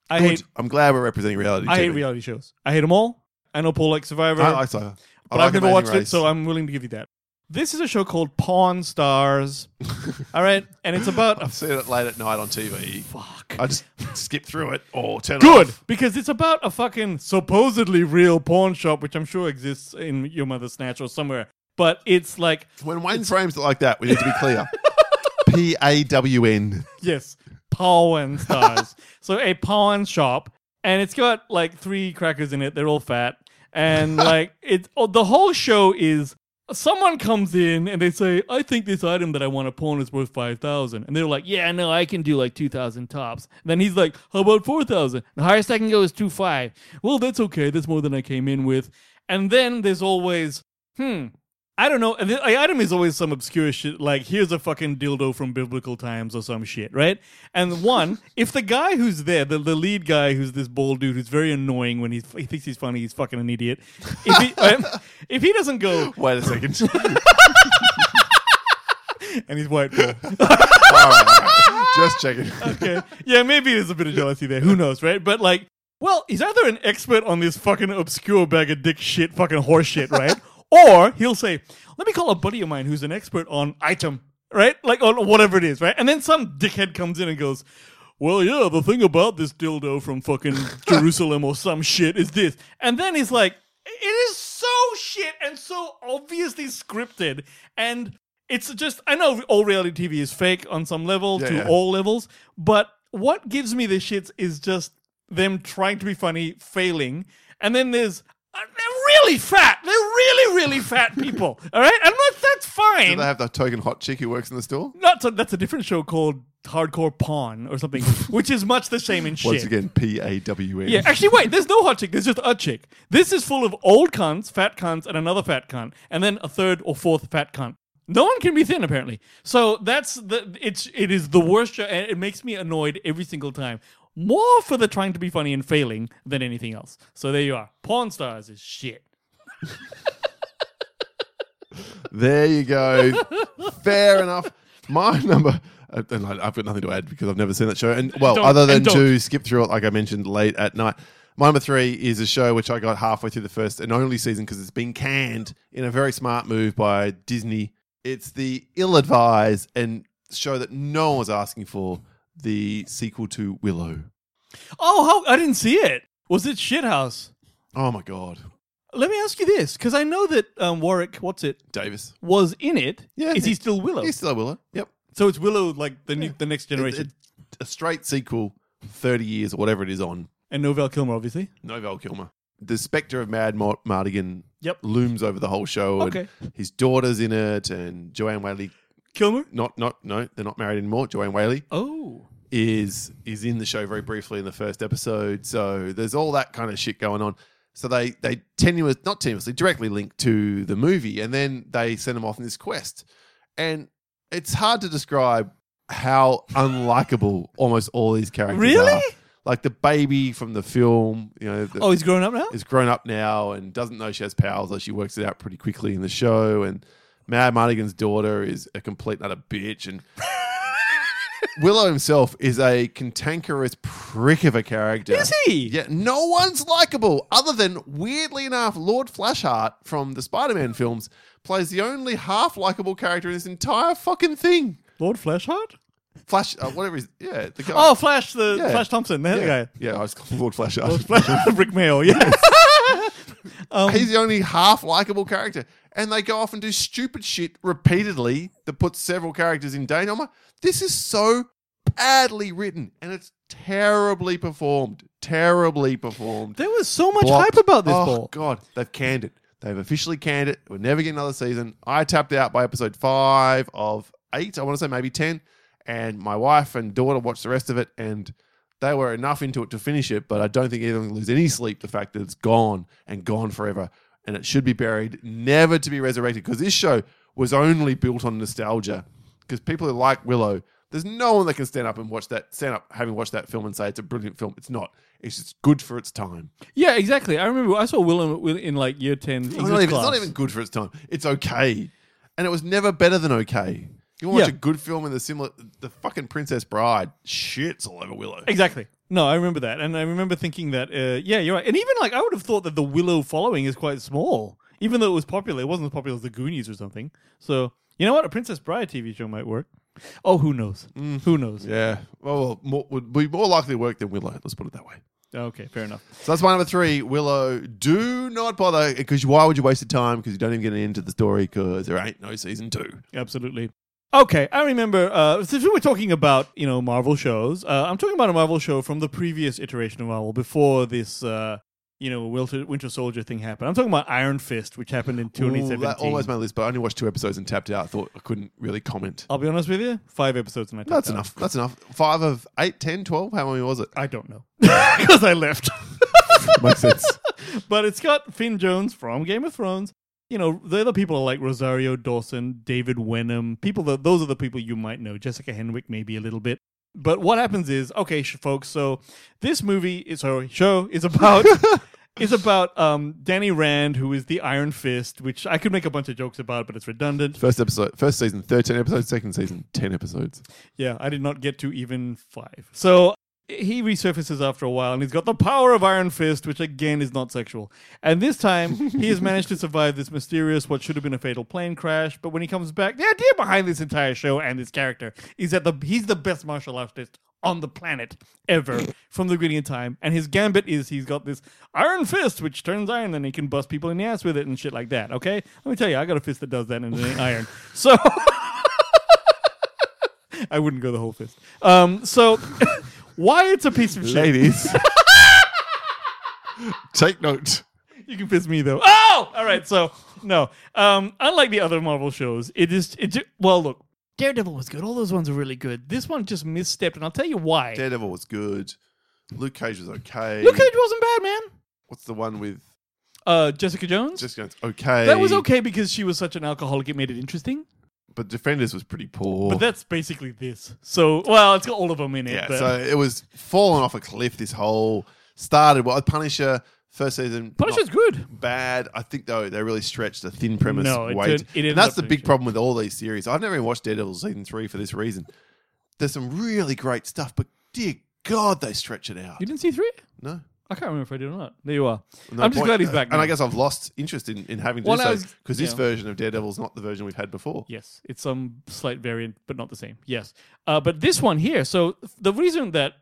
I Good. hate I'm glad we're representing reality. I hate TV. reality shows. I hate them all. I know Paul likes Survivor, I like so. but I've never watched it, so I'm willing to give you that. This is a show called Pawn Stars. all right, and it's about I've seen it late at night on TV. fuck. I just skip through it or turn Good, it off. Good. Because it's about a fucking supposedly real pawn shop, which I'm sure exists in your mother's snatch or somewhere. But it's like, When Wayne frames it like that, we need to be clear. P A W N. yes, pawn stars. so a pawn shop, and it's got like three crackers in it. They're all fat, and like it. Oh, the whole show is someone comes in and they say, "I think this item that I want to pawn is worth five thousand. and they're like, "Yeah, no, I can do like two thousand tops." then he's like, "How about four thousand? The highest I can go is two five. Well, that's okay. That's more than I came in with. And then there's always, hmm. I don't know. and The item is always some obscure shit, like here's a fucking dildo from biblical times or some shit, right? And one, if the guy who's there, the, the lead guy who's this bald dude who's very annoying when he's, he thinks he's funny, he's fucking an idiot. If he, um, if he doesn't go, Wait a second. and he's white, all right, all right. Just checking. okay. Yeah, maybe there's a bit of jealousy there. Who knows, right? But like, well, he's either an expert on this fucking obscure bag of dick shit, fucking horse shit, right? Or he'll say, let me call a buddy of mine who's an expert on item, right? Like on whatever it is, right? And then some dickhead comes in and goes, well, yeah, the thing about this dildo from fucking Jerusalem or some shit is this. And then he's like, it is so shit and so obviously scripted. And it's just, I know all reality TV is fake on some level Yeah, to yeah. all levels, but what gives me the shits is just them trying to be funny, failing. And then there's, Uh, they're really fat. They're really, really fat people. All right? And that's, that's Do fine. they have the token hot chick who works in the store? Not so, that's a different show called Hardcore Pawn or something, which is much the same in shit. Once again, P A W N. Yeah, actually, wait. There's no hot chick. There's just a chick. This is full of old cunts, fat cunts, and another fat cunt, and then a third or fourth fat cunt. No one can be thin, apparently. So that's the. It's it is the worst show, and it makes me annoyed every single time. More for the trying to be funny and failing than anything else. So there you are. Pawn stars is shit. There you go. Fair enough. My number, uh, and I've got nothing to add because I've never seen that show. And well, Don't- other than to skip through it, like I mentioned, late at night. My number three is a show which I got halfway through the first and only season because it's been canned in a very smart move by Disney. It's the ill-advised and show that no one was asking for. The sequel to Willow. Oh, how I didn't see it. Was it shithouse? Oh my god, Let me ask you this, because I know that um, Warwick, what's it, Davis. was in it. Yeah, is he he- still Willow? He's still Willow. Yep. So it's Willow, like the new, the next generation, it- a straight sequel, thirty years or whatever it is on. and no Val Kilmer, obviously. No Val Kilmer. The spectre of Madmartigan Yep. looms over the whole show. Okay. And his daughter's in it, and Joanne Whaley. Kilmer. Not, not, no, they're not married anymore. Joanne Whaley Oh, is is in the show very briefly in the first episode. So there's all that kind of shit going on. So they they tenuous, not tenuously, directly link to the movie, and then they send them off on this quest. And it's hard to describe how unlikable almost all these characters Really? are. Like the baby from the film, you know, the, oh, he's grown up now. is grown up now and doesn't know she has powers, though she works it out pretty quickly in the show. And Madmartigan's daughter is a complete utter bitch, and Willow himself is a cantankerous prick of a character. Is he? Yeah, no one's likable other than weirdly enough, Lord Flashheart from the Spider-Man films plays the only half likable character in this entire fucking thing. Lord Flashheart? Flash, uh, whatever is yeah, the guy. Oh, Flash, the Yeah. Flash Thompson, the yeah, guy. yeah, I was called Lord Flashheart. Lord Flash, Rik Mayall, yes. He's the only half likable character. And they go off and do stupid shit repeatedly that puts several characters in danger. I'm like, this is so badly written and it's terribly performed. Terribly performed. there was so much Blocked. hype about this oh, ball. God, they've canned it. They've officially canned it. We're never getting another season. I tapped out by episode five of eight. I want to say maybe 10. And my wife and daughter watched the rest of it and they were enough into it to finish it, but I don't think anyone lose any sleep. The fact that it's gone and gone forever and it should be buried, never to be resurrected. Because this show was only built on nostalgia. Because people who like Willow, there's no one that can stand up and watch that, stand up having watched that film and say it's a brilliant film. It's not. It's just good for its time. Yeah, exactly. I remember I saw Willow Will in like year 10 English It's not, even, it's class. not even good for its time. It's okay. And it was never better than okay. You want watch Yeah. a good film in the similar, the fucking Princess Bride shits all over Willow. Exactly. No, I remember that, and I remember thinking that. Uh, yeah, you're right. And even like I would have thought that the Willow following is quite small, even though it was popular. It wasn't as popular as the Goonies or something. So you know what, a Princess Bride TV show might work. Oh, who knows? Who knows? Yeah. Well, more, would be more likely to work than Willow. Let's put it that way. Okay, fair enough. So that's my number three. Willow, do not bother because why would you waste the time? Because you don't even get into the story because there ain't no season two. Absolutely. Okay, I remember. Uh, since we were talking about you know Marvel shows, uh, I'm talking about a Marvel show from the previous iteration of Marvel before this. Uh, you know, Winter, Winter Soldier thing happened. I'm talking about Iron Fist, which happened in Ooh, 2017. that almost made my list, but I only watched two episodes and tapped out. I thought I couldn't really comment. I'll be honest with you, five episodes and I That's out. enough. That's enough. Five of eight, ten, twelve. How many was it? I don't know because I left. Makes sense. but it's got Finn Jones from Game of Thrones. You know, the other people are like Rosario Dawson, David Wenham. People that those are the people you might know. Jessica Henwick maybe a little bit. But what happens is, okay, sh- folks. So this movie is sorry, show is about is about um, Danny Rand, who is the Iron Fist, which I could make a bunch of jokes about, but it's redundant. First episode, first season, thirteen episodes. Second season, ten episodes. Yeah, I did not get to even five. So he resurfaces after a while and he's got the power of Iron Fist, which again is not sexual. And this time he has managed to survive this mysterious, what should have been a fatal plane crash. But when he comes back, the idea behind this entire show and this character is that the he's the best martial artist on the planet ever from the beginning of time. And his gambit is he's got this iron fist which turns iron and he can bust people in the ass with it and shit like that. Okay? Let me tell you, I got a fist that does that and ain't iron. So I wouldn't go the whole fist. Um, so why it's a piece of shit? Ladies, take note. You can piss me though. Oh, all right. So no, um, unlike the other Marvel shows, it is it. ju- Well, look, Daredevil was good. All those ones are really good. This one just misstepped, and I'll tell you why. Daredevil was good. Luke Cage was okay. Luke Cage wasn't bad, man. What's the one with Uh, Jessica Jones. Jessica? Jones? Okay, that was okay because she was such an alcoholic. It made it interesting. But Defenders was pretty poor. But that's basically this. So, well, it's got all of them in it. yeah, but so it was falling off a cliff. This whole started well. Punisher first season. Punisher's good. Bad. I think though they really stretched the thin premise No, it way. did- it and that's the big problem with all these series. I've never even watched Daredevil season three for this reason. There's some really great stuff, but dear God, they stretch it out. You didn't see three? No. I can't remember if I did or not. There you are. No I'm just point. glad he's back. And I guess I've lost interest in, in having to Well, do so was- because this yeah. version of Daredevil is not the version we've had before. Yes, it's some slight variant, but not the same. Yes, uh, but this one here. So the reason that,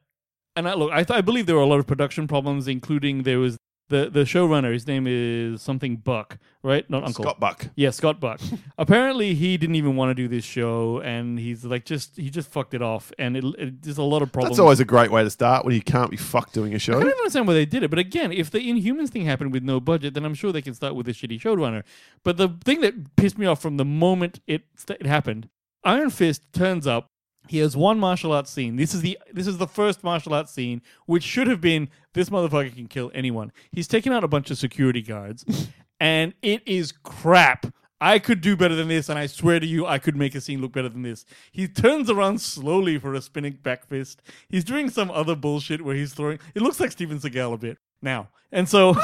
and I look, I, th- I believe there were a lot of production problems, including there was the the showrunner. His name is something Buck, right? Not Uncle. Scott Buck. Yeah, Scott Buck. Apparently, he didn't even want to do this show, and he's like, just he just fucked it off, and it, it, there's a lot of problems. That's always a great way to start when you can't be fucked doing a show. I don't even understand why they did it. But again, if the Inhumans thing happened with no budget, then I'm sure they can start with a shitty showrunner. But the thing that pissed me off from the moment it, st- it happened, Iron Fist turns up. He has one martial arts scene. This is the this is the first martial arts scene, which should have been this motherfucker can kill anyone. He's taken out a bunch of security guards, and it is crap. I could do better than this, and I swear to you, I could make a scene look better than this. He turns around slowly for a spinning back fist. He's doing some other bullshit where he's throwing. It looks like Steven Seagal a bit. now. And so,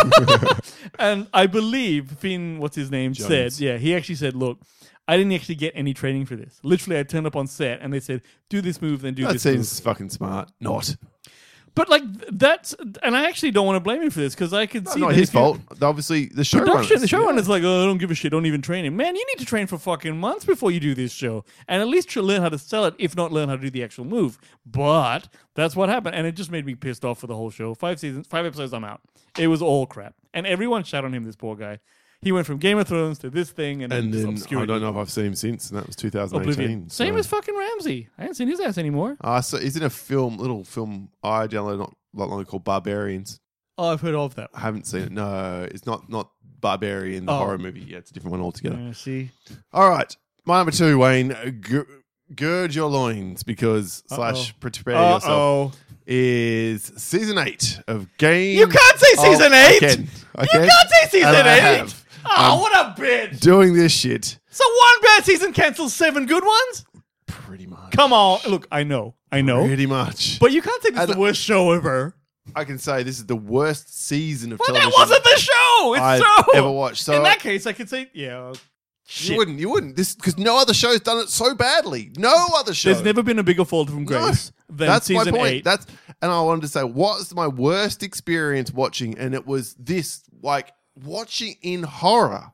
and I believe Finn, what's his name, said, yeah, he actually said, look, I didn't actually get any training for this. Literally, I turned up on set and they said, do this move, then do this." That this seems move. fucking smart. Not. But like that's, and I actually don't want to blame him for this because I could see not his fault. Obviously, the Production, showrunners. the is like, oh, I don't give a shit, don't even train him. Man, you need to train for fucking months before you do this show. And at least learn how to sell it, if not learn how to do the actual move. But that's what happened. And it just made me pissed off for the whole show. Five seasons, five episodes, I'm out. It was all crap. And everyone shat on him, this poor guy. He went from Game of Thrones to this thing and, And then I don't know if I've seen him since, and that was 2018. Oblivion. Same so- as fucking Ramsay. I haven't seen his ass anymore. Uh, so he's in a film, little film I downloaded not not long ago called Barbarians. Oh, I've heard of that. I haven't seen it. No, it's not not Barbarian, the Oh. horror movie. Yeah, it's a different one altogether. Uh, see, All right, my number two, Wayne. gird your loins because slash prepare uh yourself is season eight of Game. you can't say season eight. You can. can't say season eight. Oh, what a bitch! Doing this shit So one bad season cancels seven good ones? pretty much. Come on. Look, I know. I know. Pretty much. But you can't say this is And- the worst show ever. I can say this is the worst season of Well, television. that wasn't the show. It's I've so. ever watched. So In that case, I could say, yeah. Uh, you wouldn't. You wouldn't. This because no other show's done it so badly. No other show. There's never been a bigger fall from No. grace than That's season my point. eight. That's and I wanted to say what's my worst experience watching, and it was this like watching in horror.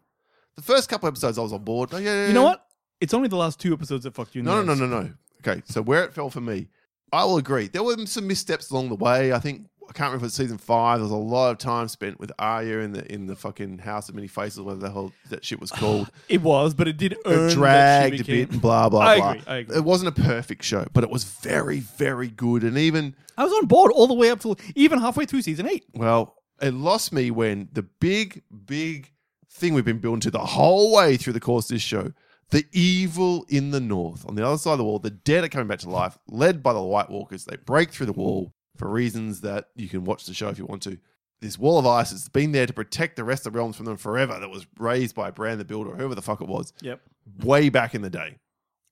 The first couple episodes, I was on board. Oh, yeah, yeah, you know yeah. what? It's only the last two episodes that fucked you in No, the no, no, no, no. Okay, so where it fell for me, I will agree. There were some missteps along the way. I think I can't remember if it's season five. There was a lot of time spent with Arya in the in the fucking House of Many Faces, whatever the hell that shit was called. It was, but it did earn it dragged that she a became- bit and blah blah I blah. agree, I agree. It wasn't a perfect show, but it was very, very good. And even I was on board all the way up to even halfway through season eight. well, it lost me when the big, big thing we've been building to the whole way through the course of this show. The evil in the north, on the other side of the wall, the dead are coming back to life, led by the White Walkers. They break through the wall for reasons that you can watch the show if you want to. This wall of ice has been there to protect the rest of the realms from them forever. That was raised by Bran the Builder, whoever the fuck it was Yep. way back in the day.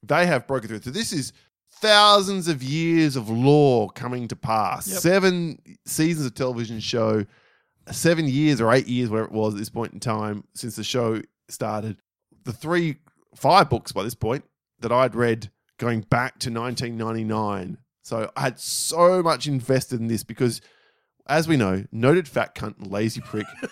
They have broken through. So this is thousands of years of lore coming to pass. Yep. Seven seasons of television show, seven years or eight years, whatever it was at this point in time since the show started. The three, five books by this point that I'd read going back to 1999. So I had so much invested in this because, as we know, noted fat cunt and lazy prick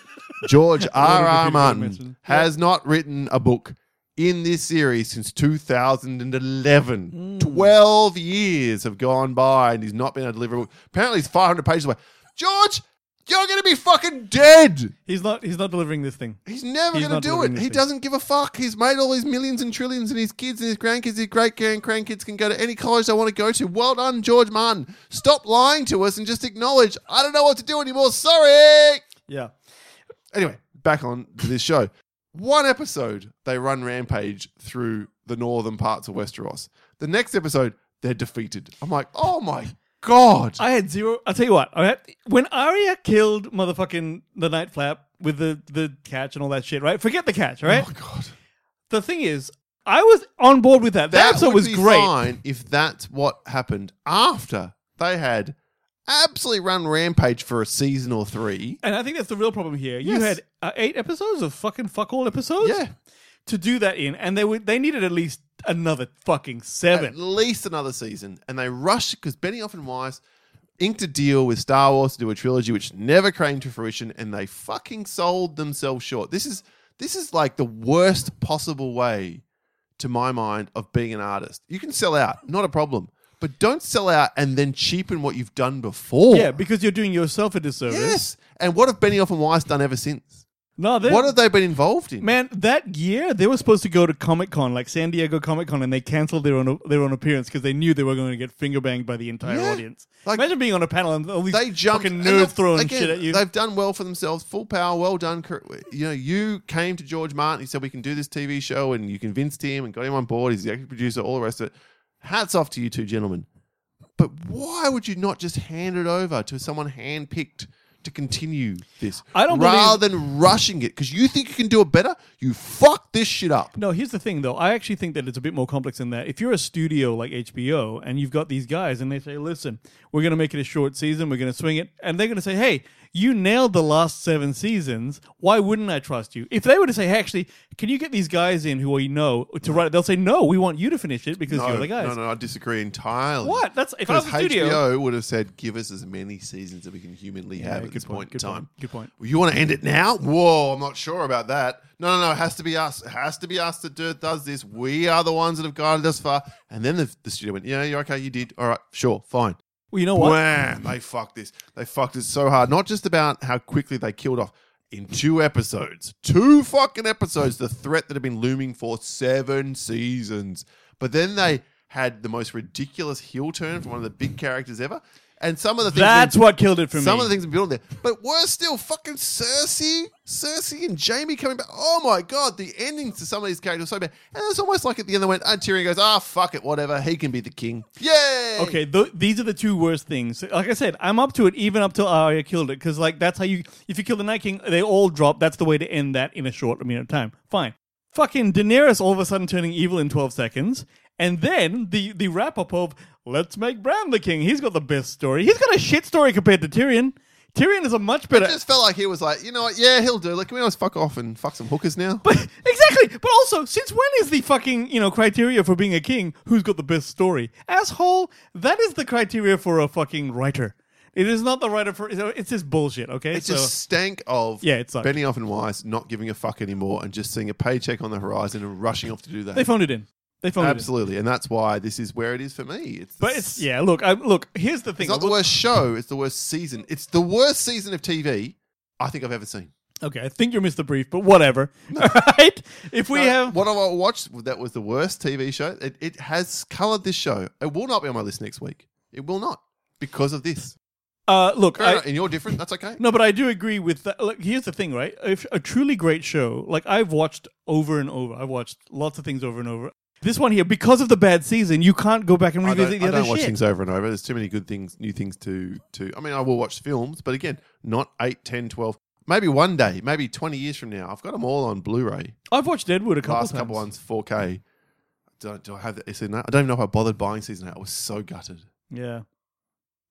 George R. R. Martin has not written a book in this series since 2011. 12 years have gone by and he's not been able to deliver a book. Apparently, he's 500 pages away. George, you're going to be fucking dead. He's not. He's not delivering this thing. He's never He's not to do delivering it. this He thing. doesn't give a fuck. He's made all these millions and trillions, and his kids and his grandkids, his great grand grandkids can go to any college they want to go to. Well done, George Martin. Stop lying to us and just acknowledge, I don't know what to do anymore. Sorry. Yeah. Anyway, back on to this show. One episode, they run rampage through the northern parts of Westeros. The next episode, they're defeated. I'm like, oh my god. I had zero. I'll tell you what. I had, when Arya killed motherfucking the Night Flap with the the catch and all that shit, right? Forget the catch, right? Oh god. The thing is, I was on board with that. That, That episode would was be great. fine if that's what happened after they had absolutely run rampage for a season or three. And I think that's the real problem here. You had uh, eight episodes of fucking fuck all episodes. Yeah. To do that in, and they would they needed at least another fucking seven. At least another season. And they rushed because Benioff and Weiss inked a deal with Star Wars to do a trilogy which never came to fruition and they fucking sold themselves short. This is this is like the worst possible way to my mind of being an artist. You can sell out, not a problem. But don't sell out and then cheapen what you've done before. Yeah, because you're doing yourself a disservice. Yes. And what have Benioff and Weiss done ever since? No, What have they been involved in? Man, that year they were supposed to go to Comic Con, like San Diego Comic Con, and they canceled their own their own appearance because they knew they were going to get finger banged by the entire Yeah. audience. Like- Imagine being on a panel and all these they jumped fucking and nerds look, throwing again, shit at you. They've done well for themselves. Full power, well done. Cor- You know, you came to George Martin. He said we can do this TV show, and you convinced him and got him on board. He's the executive producer, all the rest of it. Hats off to you two gentlemen. But why would you not just hand it over to someone handpicked to continue this, I don't rather than rushing it because you think you can do it better? You fuck this shit up. No, here's the thing, though. I actually think that it's a bit more complex than that. If you're a studio like HBO and you've got these guys and they say, listen, we're going to make it a short season, we're going to swing it, and they're going to say, hey, You nailed the last seven seasons. Why wouldn't I trust you? If they were to say, hey, actually, can you get these guys in who we know to write it? They'll say, no, we want you to finish it because No, you're the guys. no, no, I disagree entirely. What? That's if I was a studio. HBO would have said, "Give us as many seasons that we can humanly have at good this point, point in good time." point, good point. You want to end it now? Whoa, I'm not sure about that. No, no, no. It has to be us. It has to be us that do, does this. We are the ones that have guided us far. And then the, the studio went, "Yeah, you're okay. You did. All right, sure, fine." Well, you know what? Wham! They fucked this. They fucked it so hard. Not just about how quickly they killed off. In two episodes, two fucking episodes, the threat that had been looming for seven seasons. But then they had the most ridiculous heel turn from one of the big characters ever. And some of the things That's what killed it for some me. Some of the things built there. But worse still, fucking Cersei, Cersei and Jamie coming back. Oh my god, the endings to some of these characters so bad. And it's almost like at the end they went, and Tyrion goes, ah, fuck it, whatever. He can be the king. Yay! Okay, th- these are the two worst things. Like I said, I'm up to it even up till Arya killed it because like that's how you if you kill the Night King, they all drop. That's the way to end that in a short amount of time. Fine. Fucking Daenerys all of a sudden turning evil in 12 seconds, and then the the wrap up of let's make Bran the king. He's got the best story. He's got a shit story compared to Tyrion. Tyrion is a much better. It just felt like he was like, you know what? Yeah, he'll do. Like, can we almost fuck off and fuck some hookers now? But exactly. But also, since when is the fucking you know criteria for being a king? Who's got the best story? Asshole. That is the criteria for a fucking writer. It is not the writer for. It's just bullshit. Okay. it's so just stank of Yeah, it sucked. Benioff and Weiss not giving a fuck anymore and just seeing a paycheck on the horizon and rushing off to do that. they phoned it in. They in. Absolutely, and that's why this is where it is for me. It's But it's yeah. Look, I, look. Here's the thing. It's not the worst show. It's the worst season. It's the worst season of TV I think I've ever seen. Okay, I think you missed the brief, but whatever. All right. If we No, have what I watched that was the worst TV show. It, it has coloured this show. It will not be on my list next week. It will not because of this. uh, look, Fair I, enough. and you're different. That's okay. No, but I do agree with that. Look, here's the thing, right? If a truly great show, like I've watched over and over, I've watched lots of things over and over. This one here, because of the bad season, you can't go back and I revisit don't, the I other don't watch shit. things over and over. There's too many good things, new things to to. I mean, I will watch films, but again, not 8, 10, 12. Maybe one day, maybe 20 years from now, I've got them all on Blu-ray. I've watched Deadwood a couple Last times. couple ones, 4K. Do, I- do I have that? Season eight? I don't even know if I bothered buying season eight. I was so gutted. Yeah,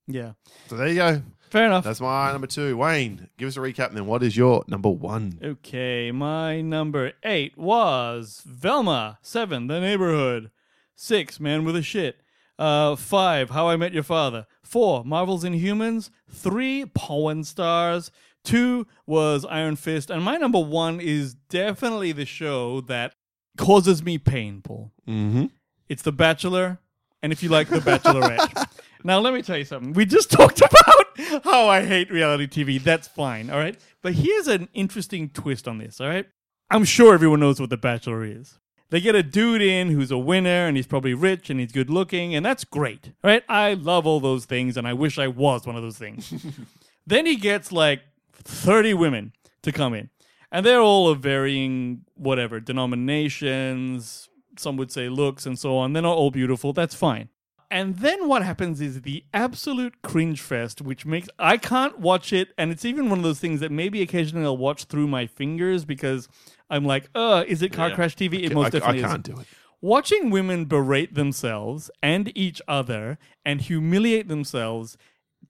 yeah. So there you go. Fair enough. That's my number two. Wayne, give us a recap and then what is your number one? Okay, my number eight was Velma. Seven, The Neighborhood. Six, Man with a Shit. Uh, five, How I Met Your Father. Four, Marvel's Inhumans. Three, Pawn Stars. Two was Iron Fist. And my number one is definitely the show that causes me pain, Paul. Mm-hmm. It's The Bachelor, and if you like The Bachelorette. now, let me tell you something. We just talked about how I hate reality TV. That's fine, all right? But here's an interesting twist on this, all right? I'm sure everyone knows what The Bachelor is. They get a dude in who's a winner and he's probably rich and he's good looking, and that's great, all right? I love all those things, and I wish I was one of those things. then he gets like 30 women to come in. And they're all of varying, whatever, denominations, some would say looks, and so on. They're not all beautiful. That's fine. And then what happens is the absolute cringe fest, which makes I can't watch it. And it's even one of those things that maybe occasionally I'll watch through my fingers because I'm like, uh, is it car crash TV? It most I, I definitely is. can't do it. Watching women berate themselves and each other and humiliate themselves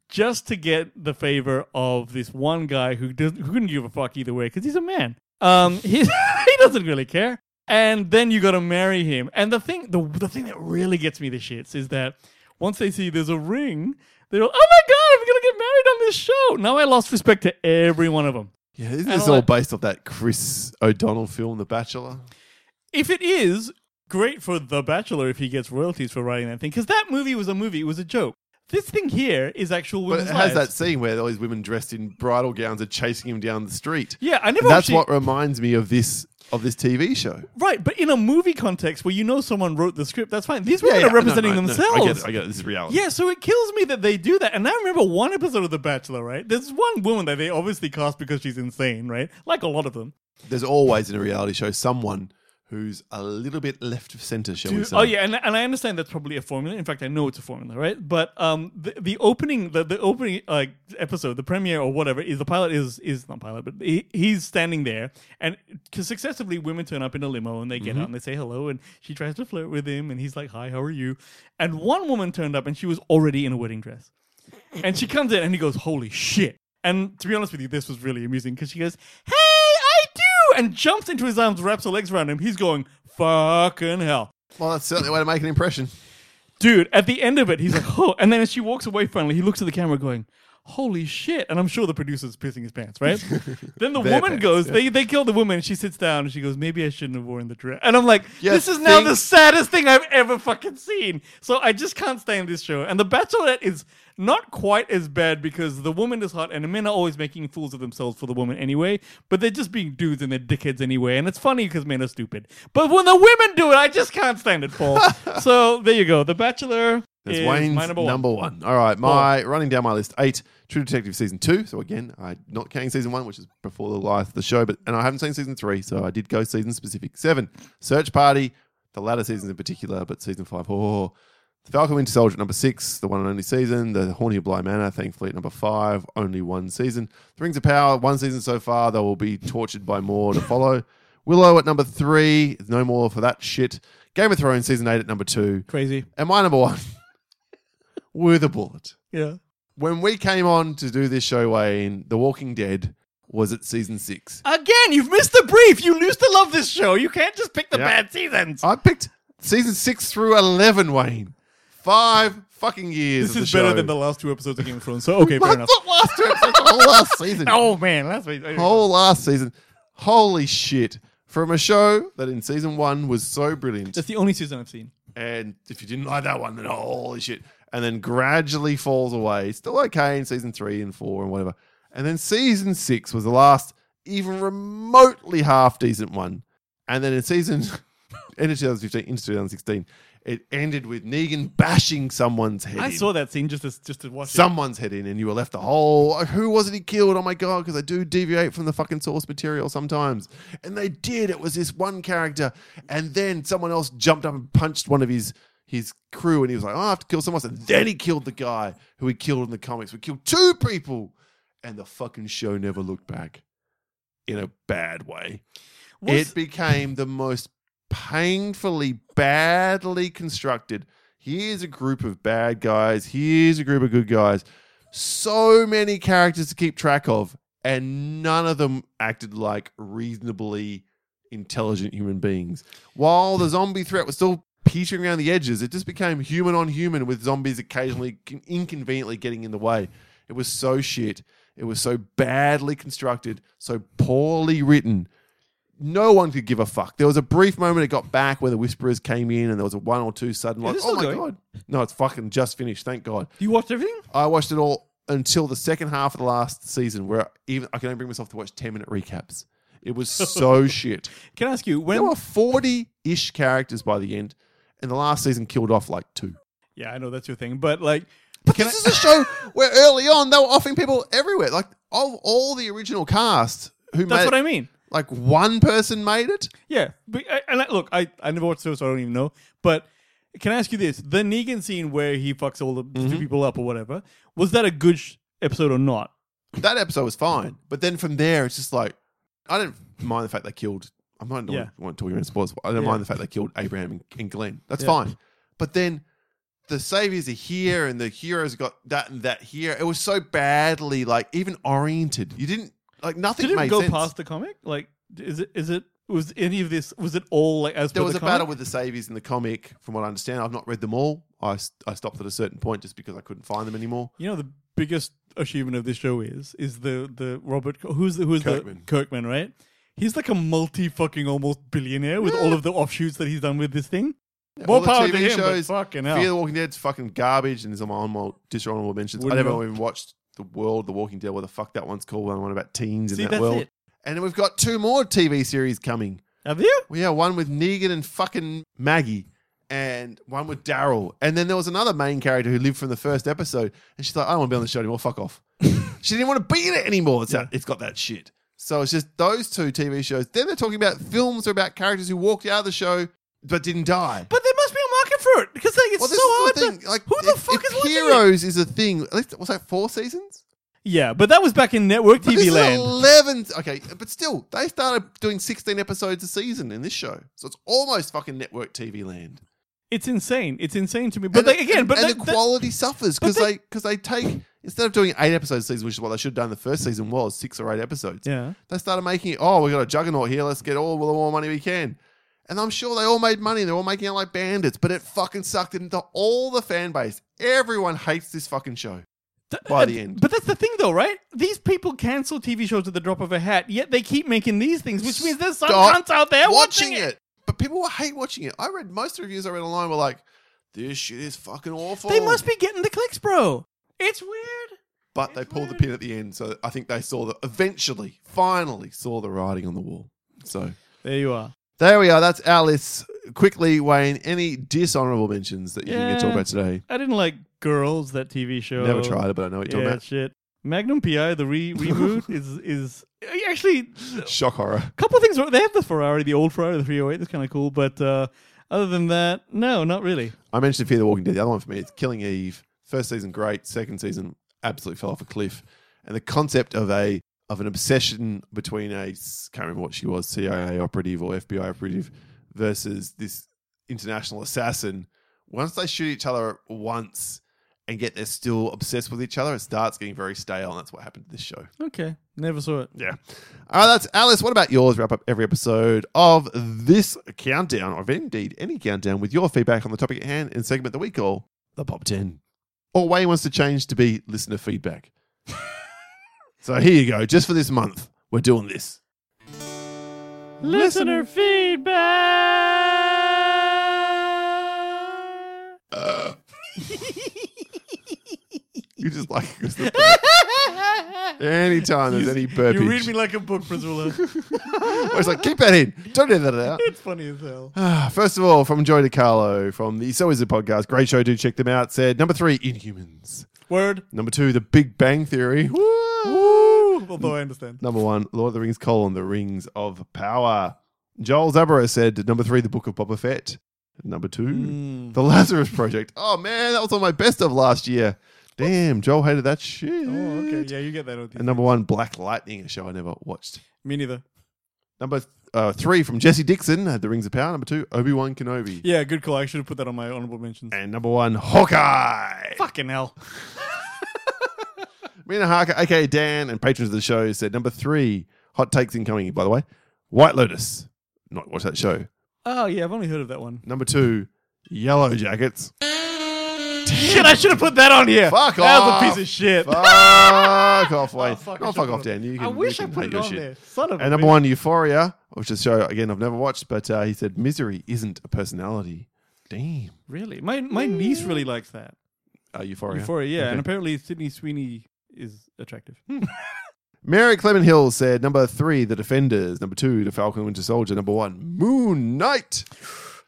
just to get the favor of this one guy who doesn't who couldn't give a fuck either way because he's a man. Um, he he doesn't really care. And then you got to marry him. And the thing, the the thing that really gets me the shits is that once they see there's a ring, they're like, oh my god, I'm gonna get married on this show. Now I lost respect to every one of them. Yeah, isn't this all all based off that Chris O'Donnell film, The Bachelor? If it is great for The Bachelor, if he gets royalties for writing that thing, because that movie was a movie, it was a joke. This thing here is actual But women's it has that lives. scene where all these women dressed in bridal gowns are chasing him down the street. Yeah, I never That's actually- what reminds me of this of this TV show. Right, but in a movie context where you know someone wrote the script, that's fine. These women are representing no, no, no, themselves. I get it. I get it. This is reality. Yeah, so it kills me that they do that. And I remember one episode of The Bachelor, right? There's one woman that they obviously cast because she's insane, right? Like a lot of them. There's always in a reality show someone who's a little bit left of center, shall we say? Oh yeah, and, and I understand that's probably a formula. In fact, I know it's a formula, right? But um, the, the opening, the, the opening like episode, the premiere or whatever is the pilot is is not pilot, but he, he's standing there, and cause successively women turn up in a limo and they get out and they say hello, and she tries to flirt with him, and he's like, "Hi, how are you?" And one woman turned up and she was already in a wedding dress, and she comes in and he goes, "Holy shit!" And to be honest with you, this was really amusing because she goes, "Hey, I do," and jumps into his arms, wraps her legs around him. He's going, "Fucking hell." Well, that's certainly a way to make an impression. Dude, at the end of it, he's like, oh. And then as she walks away finally, he looks at the camera going, holy shit. And I'm sure the producer's pissing his pants, right? then the woman pants, goes, yeah. they, they kill the woman, she sits down and she goes, maybe I shouldn't have worn the dress. And I'm like, You this is now the saddest thing I've ever fucking seen. So I just can't stand this show. And The Bachelorette is not quite as bad because the woman is hot and the men are always making fools of themselves for the woman anyway, but they're just being dudes and they're dickheads anyway. And it's funny because men are stupid. But when the women do it, I just can't stand it, Paul. so there you go. The Bachelor That's is Wayne's my number one. All right, my running down my list eight. True Detective season two. So again, I not counting season one, which is before the life of the show, but and I haven't seen season three, so I did go season specific. Seven, Search Party, the latter seasons in particular, but season five. Oh, oh, oh. the Falcon Winter Soldier at number six, the one and only season. The Horny of Bly Manor, thankfully at number five, only one season. The Rings of Power, one season so far. They will be tortured by more to follow. Willow at number three, no more for that shit. Game of Thrones season eight at number two. Crazy. And my number one, with a bullet. Yeah. When we came on to do this show, Wayne, The Walking Dead was at season six. Again, you've missed the brief. You used to love this show. You can't just pick the Yeah. bad seasons. I picked season six through 11, Wayne. Five fucking years. This of is the better show. than the last two episodes of Game of Thrones. So okay, fair Not enough. the last two episodes, the whole last season. Oh man, last week. Whole last season. Holy shit. From a show that in season one was so brilliant. That's the only season I've seen. And if you didn't like that one, then holy shit. And then gradually falls away. Still okay in season three and four and whatever. And then season six was the last, even remotely half decent one. And then in season, end of 2015 into 2016, it ended with Negan bashing someone's head I in. saw that scene just to, just to watch it. someone's head in, and you were left a whole. Who was it he killed? Oh my god! Because they do deviate from the fucking source material sometimes, and they did. It was this one character, and then someone else jumped up and punched one of his his crew, and he was like, "Oh, I have to kill someone else." And then he killed the guy who he killed in the comics. We killed two people, and the fucking show never looked back in a bad way. Was- it became the most painfully badly constructed. Here's a group of bad guys. Here's a group of good guys. So many characters to keep track of, and none of them acted like reasonably intelligent human beings. While the zombie threat was still petering around the edges, it just became human on human with zombies occasionally inconveniently getting in the way. It was so shit. It was so badly constructed, so poorly written no one could give a fuck. There was a brief moment it got back where the whisperers came in and there was a one or two sudden like, oh my going. god. No, it's fucking just finished, thank God. you watched everything? I watched it all until the second half of the last season where even I can only bring myself to watch 10 minute recaps. It was so shit. Can I ask you There were 40 ish characters by the end, and the last season killed off like two. Yeah, I know that's your thing, but like, But Can this is a show where early on they were offering people everywhere. Like, of all the original cast who that's made what I mean. like one person made it. Yeah, but I, and I, look, I I never watched show, so I don't even know. But can I ask you this: the Negan scene where he fucks all the Mm-hmm. two people up or whatever was that a good sh- episode or not? that episode was fine. But then from there, it's just like I don't mind the fact they killed. I'm not Yeah. yeah. want to talk about sports. I don't Yeah. mind the fact they killed Abraham and, and Glenn. That's Yeah. fine. But then the saviors are here, and the heroes got that and that here. It was so badly like even oriented. You didn't like nothing Did it go sense. past the comic? Like, is it is it was any of this was it all like as there was the a comic? battle with the saviors in the comic. From what I understand, I've not read them all. I, I stopped at a certain point just because I couldn't find them anymore. You know the biggest achievement of this show is is the the Robert who's the who's Kirkman. the Kirkman right? He's like a multi fucking almost billionaire with all of the offshoots that he's done with this thing. More power to him, shows, but fucking Fear the Walking Dead's fucking garbage, and there's on my honorable, dishonorable mentions. Wouldn't I never even watched The World, The Walking Dead, what the fuck that one's called, one about teens in that that's world. it. And then we've got two more TV series coming. Have you? Well, yeah, one with Negan and fucking Maggie, and one with Daryl. And then there was another main character who lived from the first episode, and she's like, I don't want to be on the show anymore, fuck off. she didn't want to be in it anymore. It's, that, it's got that shit. So it's just those two TV shows. Then they're talking about films or about characters who walked out of the show but didn't die. But there must be a market for it because like, it's Well, so hard. the to- Like, who the if, fuck if is watching? Heroes is a thing. At least, was that four seasons? Yeah, but that was back in network But TV land. eleven. Okay, but still, they started doing sixteen episodes a season in this show, so it's almost fucking network TV land. It's insane. It's insane to me. But and like, the- again, but and that- the quality suffers because they- they because they take Instead of doing eight episodes a season, which is what they should have done the first season was six or eight episodes. Yeah. They started making it, oh, we got a juggernaut here, let's get all the more money we can. And I'm sure they all made money. They're all making it like bandits, but it fucking sucked into all the fan base. Everyone hates this fucking show. By the end. But that's the thing, though, right? These people cancel TV shows at the drop of a hat, yet they keep making these things, which means there's some Stop cunts out there watching, it. But people hate watching it. I read most of the reviews I read online were like, this shit is fucking awful. They must be getting the clicks, bro. It's. But they pulled the pin at the end, so I think they saw the eventually, finally saw the writing on the wall. So There you are. there we are. That's our list. Quickly, Wayne, any dishonorable mentions that you you can talk Yeah. about today? I didn't like Girls, that TV show. Never tried it, but I know what you're Yeah, talking about. shit. Magnum PI, the re- reboot, is is actually. Shock horror. a couple of things. They have the Ferrari, the old Ferrari, the 308. That's kind of cool. But uh, other than that, no, not really. I mentioned Fear the Walking Dead. The other one for me is Killing Eve. First season, great. Second season, absolutely fell off a cliff. And the concept of a of an obsession between a can't remember what she was, CIA operative or FBI operative, versus this international assassin. Once they shoot each other once and get they're still obsessed with each other, it starts getting very stale, and that's what happened to this show. Okay, never saw it. Yeah. All right, that's Alice. What about yours? Wrap up every episode of this countdown, or indeed any countdown, with your feedback on the topic at hand in segment that we call the Pop 10. Or Wayne wants to change to be listener feedback. so here you go. Just for this month, we're doing this. Listener feedback. You just like it 'cause the- anytime there's any burpage. You read me like a book, Priscilla. I was like, keep that in. Don't edit that out. it's funny as hell. Ah, First of all, from Joy DiCarlo from the So Is It podcast, great show, do check them out. Said number three, Inhumans. Word. Number two, The Big Bang Theory. Woo! Although I understand. Number one, Lord of the Rings: colon, The Rings of Power. Joel Zabara said number three, The Book of Boba Fett. Number two, Mm. The Lazarus Project. Oh man, that was on my best of last year. Damn, Joel hated that shit. Oh, okay. Yeah, you get that. with these And number one, Black Lightning, a show I never watched. Me neither. Number uh, three from Jesse Dixon had The Rings of Power. Number two, Obi Wan Kenobi. Yeah, good call. I should have put that on my honorable mentions. And number one, Hawkeye. Fucking hell. Mina Harker, aka Dan, and patrons of the show said number three, hot takes incoming, by the way. White Lotus. Not watch that show. Oh yeah, I've only heard of that one. Number two, Yellow Jackets. Shit, I should have put that on here. Fuck that off. was a piece of shit. Fuck off, Wayne. Oh, fuck, I should fuck off, it- Dan. You can, I wish you I can put it your on shit. there. Son of a And number bitch. one, Euphoria, which is a show, again, I've never watched, but uh, he said Misery isn't a personality. Damn. Really? My my niece really likes that. Uh, Euphoria. Euphoria, yeah. Okay. And apparently Sydney Sweeney is attractive. Mary Clement Hill said number three, The Defenders. Number two, The Falcon and Winter Soldier. Number one, Moon Knight.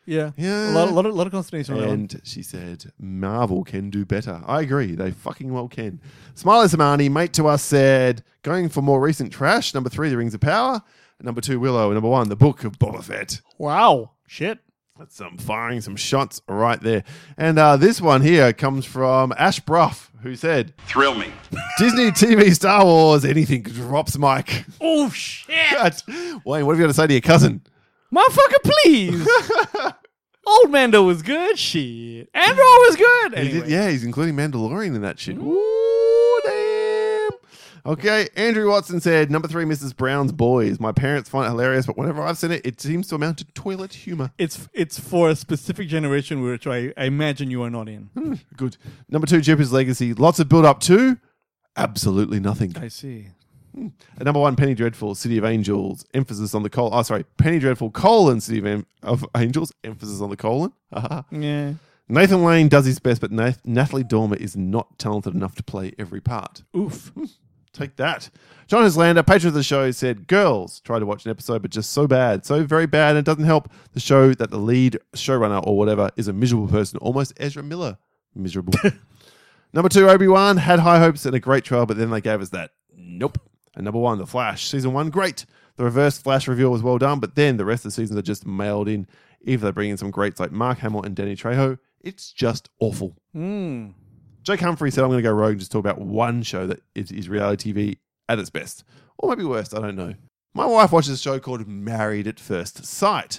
Yeah. Yeah. A lot, a lot, of, lot of consternation on that. And she said, Marvel can do better. I agree. They fucking well can. Smiley Samani, mate to us, said, going for more recent trash. Number three, The Rings of Power. Number two, Willow. Number one, The Book of Boba Fett. Wow. Shit. That's some firing some shots right there. And uh, this one here comes from Ash Bruff, who said, Thrill me. Disney TV Star Wars, anything drops Mike. Oh shit. Wayne, what have you got to say to your cousin? Motherfucker, please. Old Mando was good. Shit. Andor was good. He Anyway. did, yeah, he's including Mandalorian in that shit. Mm. Ooh, damn. Okay, Andrew Watson said number three, Mrs. Brown's Boys. My parents find it hilarious, but whenever I've seen it, it seems to amount to toilet humor. It's it's for a specific generation which I, I imagine you are not in. Hmm, good. Number two, Jupiter's Legacy. Lots of build up to absolutely nothing. I see. And number one, Penny Dreadful, City of Angels. Emphasis on the colon. Oh, sorry, Penny Dreadful colon City of, Am- of Angels. Emphasis on the colon. Yeah. Nathan Lane does his best, but Nath- Natalie Dormer is not talented enough to play every part. Oof. Take that. John Islander, patron of the show, said, Girls, try to watch an episode, but just so bad. So very bad, and it doesn't help the show that the lead showrunner or whatever is a miserable person, almost Ezra Miller. Miserable. number two, Obi Wan had high hopes and a great trial, but then they gave us that. Nope. And number one, The Flash. Season one, great. The reverse Flash reveal was well done, but then the rest of the seasons are just mailed in. Either they bring in some greats like Mark Hamill and Danny Trejo. It's just awful. Mm. Jake Humphrey said, I'm going to go rogue and just talk about one show that is, is reality TV at its best. Or maybe worst, I don't know. My wife watches a show called Married at First Sight.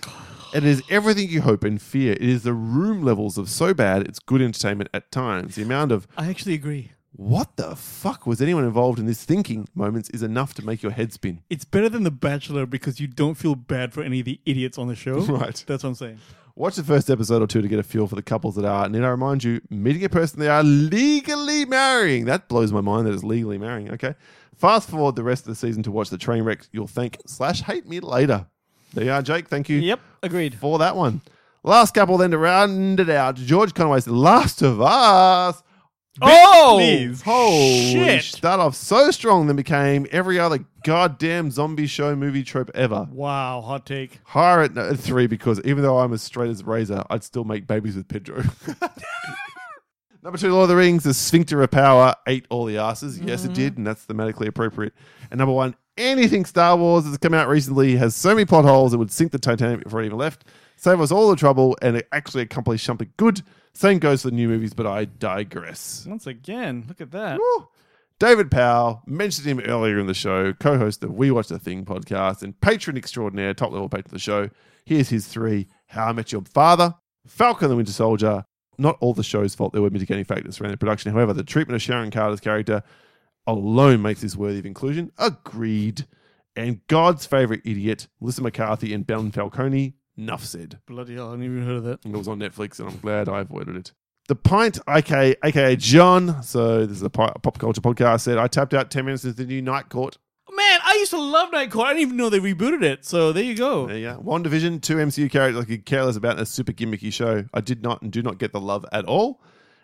It is everything you hope and fear. It is the room levels of so bad, it's good entertainment at times. The amount of I actually agree. What the fuck was anyone involved in this thinking moments is enough to make your head spin. It's better than The Bachelor because you don't feel bad for any of the idiots on the show. Right. That's what I'm saying. Watch the first episode or two to get a feel for the couples that are. And then I remind you, meeting a person they are legally marrying. That blows my mind that it's legally marrying. Okay. Fast forward the rest of the season to watch the train wreck. You'll thank slash hate me later. There you are, Jake. Thank you. Yep, agreed. For that one. Last couple then to round it out. George Conway's The Last of Us. Oh, Please. Holy shit. Start off so strong, then became every other goddamn zombie show movie trope ever. Wow, hot take. Higher at no- uh, three because even though I'm as straight as a razor, I'd still make babies with Pedro. Number two, Lord of the Rings, the Sphincter of Power ate all the asses. Yes, it mm-hmm. did, and that's thematically appropriate. And number one, anything Star Wars that's come out recently has so many plot holes it would sink the Titanic before it even left. Save us all the trouble and it actually accomplished something good. Same goes for the new movies, but I digress. Once again, look at that. Woo. David Powell mentioned him earlier in the show, co-host of We Watch the Thing podcast and patron extraordinaire, top level patron of the show. Here's his three: How I Met Your Father, Falcon the Winter Soldier. Not all the show's fault; there were mitigating factors around the production. However, the treatment of Sharon Carter's character alone makes this worthy of inclusion. Agreed. And God's favorite idiot, Melissa McCarthy and Ben Falcone. Enough said. Bloody hell, I hadn't even heard of that. It was on Netflix, and I'm glad I avoided it. The Pint, aka, aka John, so this is a pop culture podcast, said, I tapped out 10 minutes into the new Night Court. Man, I used to love Night Court. I didn't even know they rebooted it. So there you go. There you go. WandaVision, two MCU characters I could care less about in a super gimmicky show. I did not and do not get the love at all.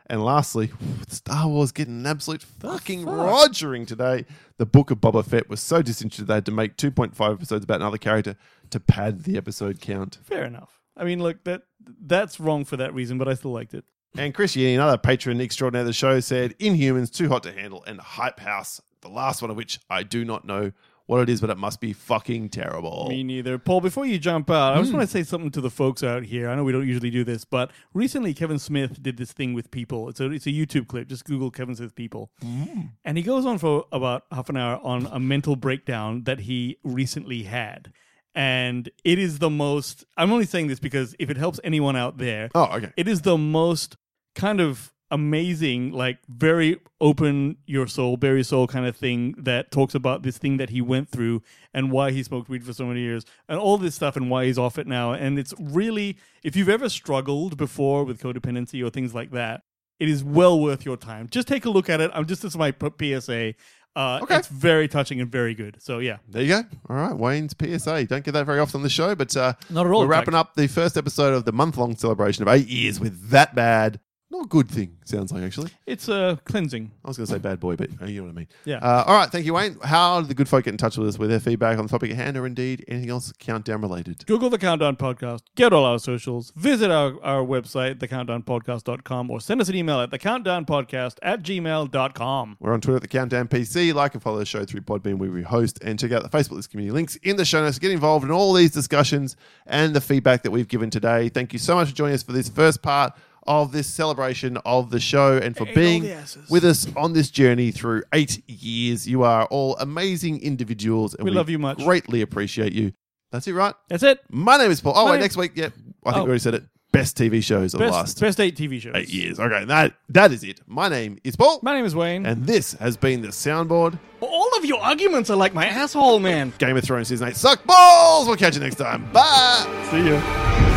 And lastly, Star Wars getting an absolute fucking rogering today. The Book of Boba Fett was so disinterested they had to make 2.5 episodes about another character to pad the episode count. Fair enough. I mean, look, that that's wrong for that reason, but I still liked it. And Chris Yee, another patron extraordinaire of the show, said Inhumans, Too Hot to Handle, and Hype House, the last one of which I do not know what it is, but it must be fucking terrible. Me neither. Paul, before you jump out, I just hmm. want to say something to the folks out here. I know we don't usually do this, but recently Kevin Smith did this thing with people. It's a it's a YouTube clip. Just Google Kevin Smith people, hmm. and he goes on for about half an hour on a mental breakdown that he recently had. And it is the most. I'm only saying this because if it helps anyone out there, Oh, okay. it is the most kind of amazing, like very open your soul, bare your soul kind of thing that talks about this thing that he went through and why he smoked weed for so many years and all this stuff and why he's off it now. And it's really, if you've ever struggled before with codependency or things like that, it is well worth your time. Just take a look at it. I'm just, this is my PSA. Uh, Okay. It's very touching and very good. So yeah. There you go. All right, Wayne's PSA. Don't get that very often on the show, but uh, Not at all, We're wrapping fact. up the first episode of the month-long celebration of eight years with that bad, not a good thing. Sounds like actually. It's a cleansing. I was going to say bad boy, but uh, you know what I mean. Yeah. Uh, all right, thank you, Wayne. How did the good folk get in touch with us with their feedback on the topic at hand, or indeed anything else countdown related? Google the Countdown Podcast, get all our socials, visit our, our website, thecountdownpodcast.com, or send us an email at thecountdownpodcast at gmail.com. We're on Twitter at the Countdown PC. Like and follow the show through Podbean, where we host, and check out the Facebook list community links in the show notes. Get involved in all these discussions and the feedback that we've given today. Thank you so much for joining us for this first part of this celebration of the show and for being with us on this journey through eight years. You are all amazing individuals, and We love you much. Greatly appreciate you. That's it, right? That's it. My name is Paul. Oh, My wait, name- next week, yeah, I think Oh. we already said it. Best TV shows of the Best, last best eight TV shows. eight years. Okay, that that is it. My name is Paul. My name is Wayne. And this has been the soundboard. all of your arguments are like my asshole, man. Game of Thrones season eight. Suck balls. We'll catch you next time. Bye. See ya.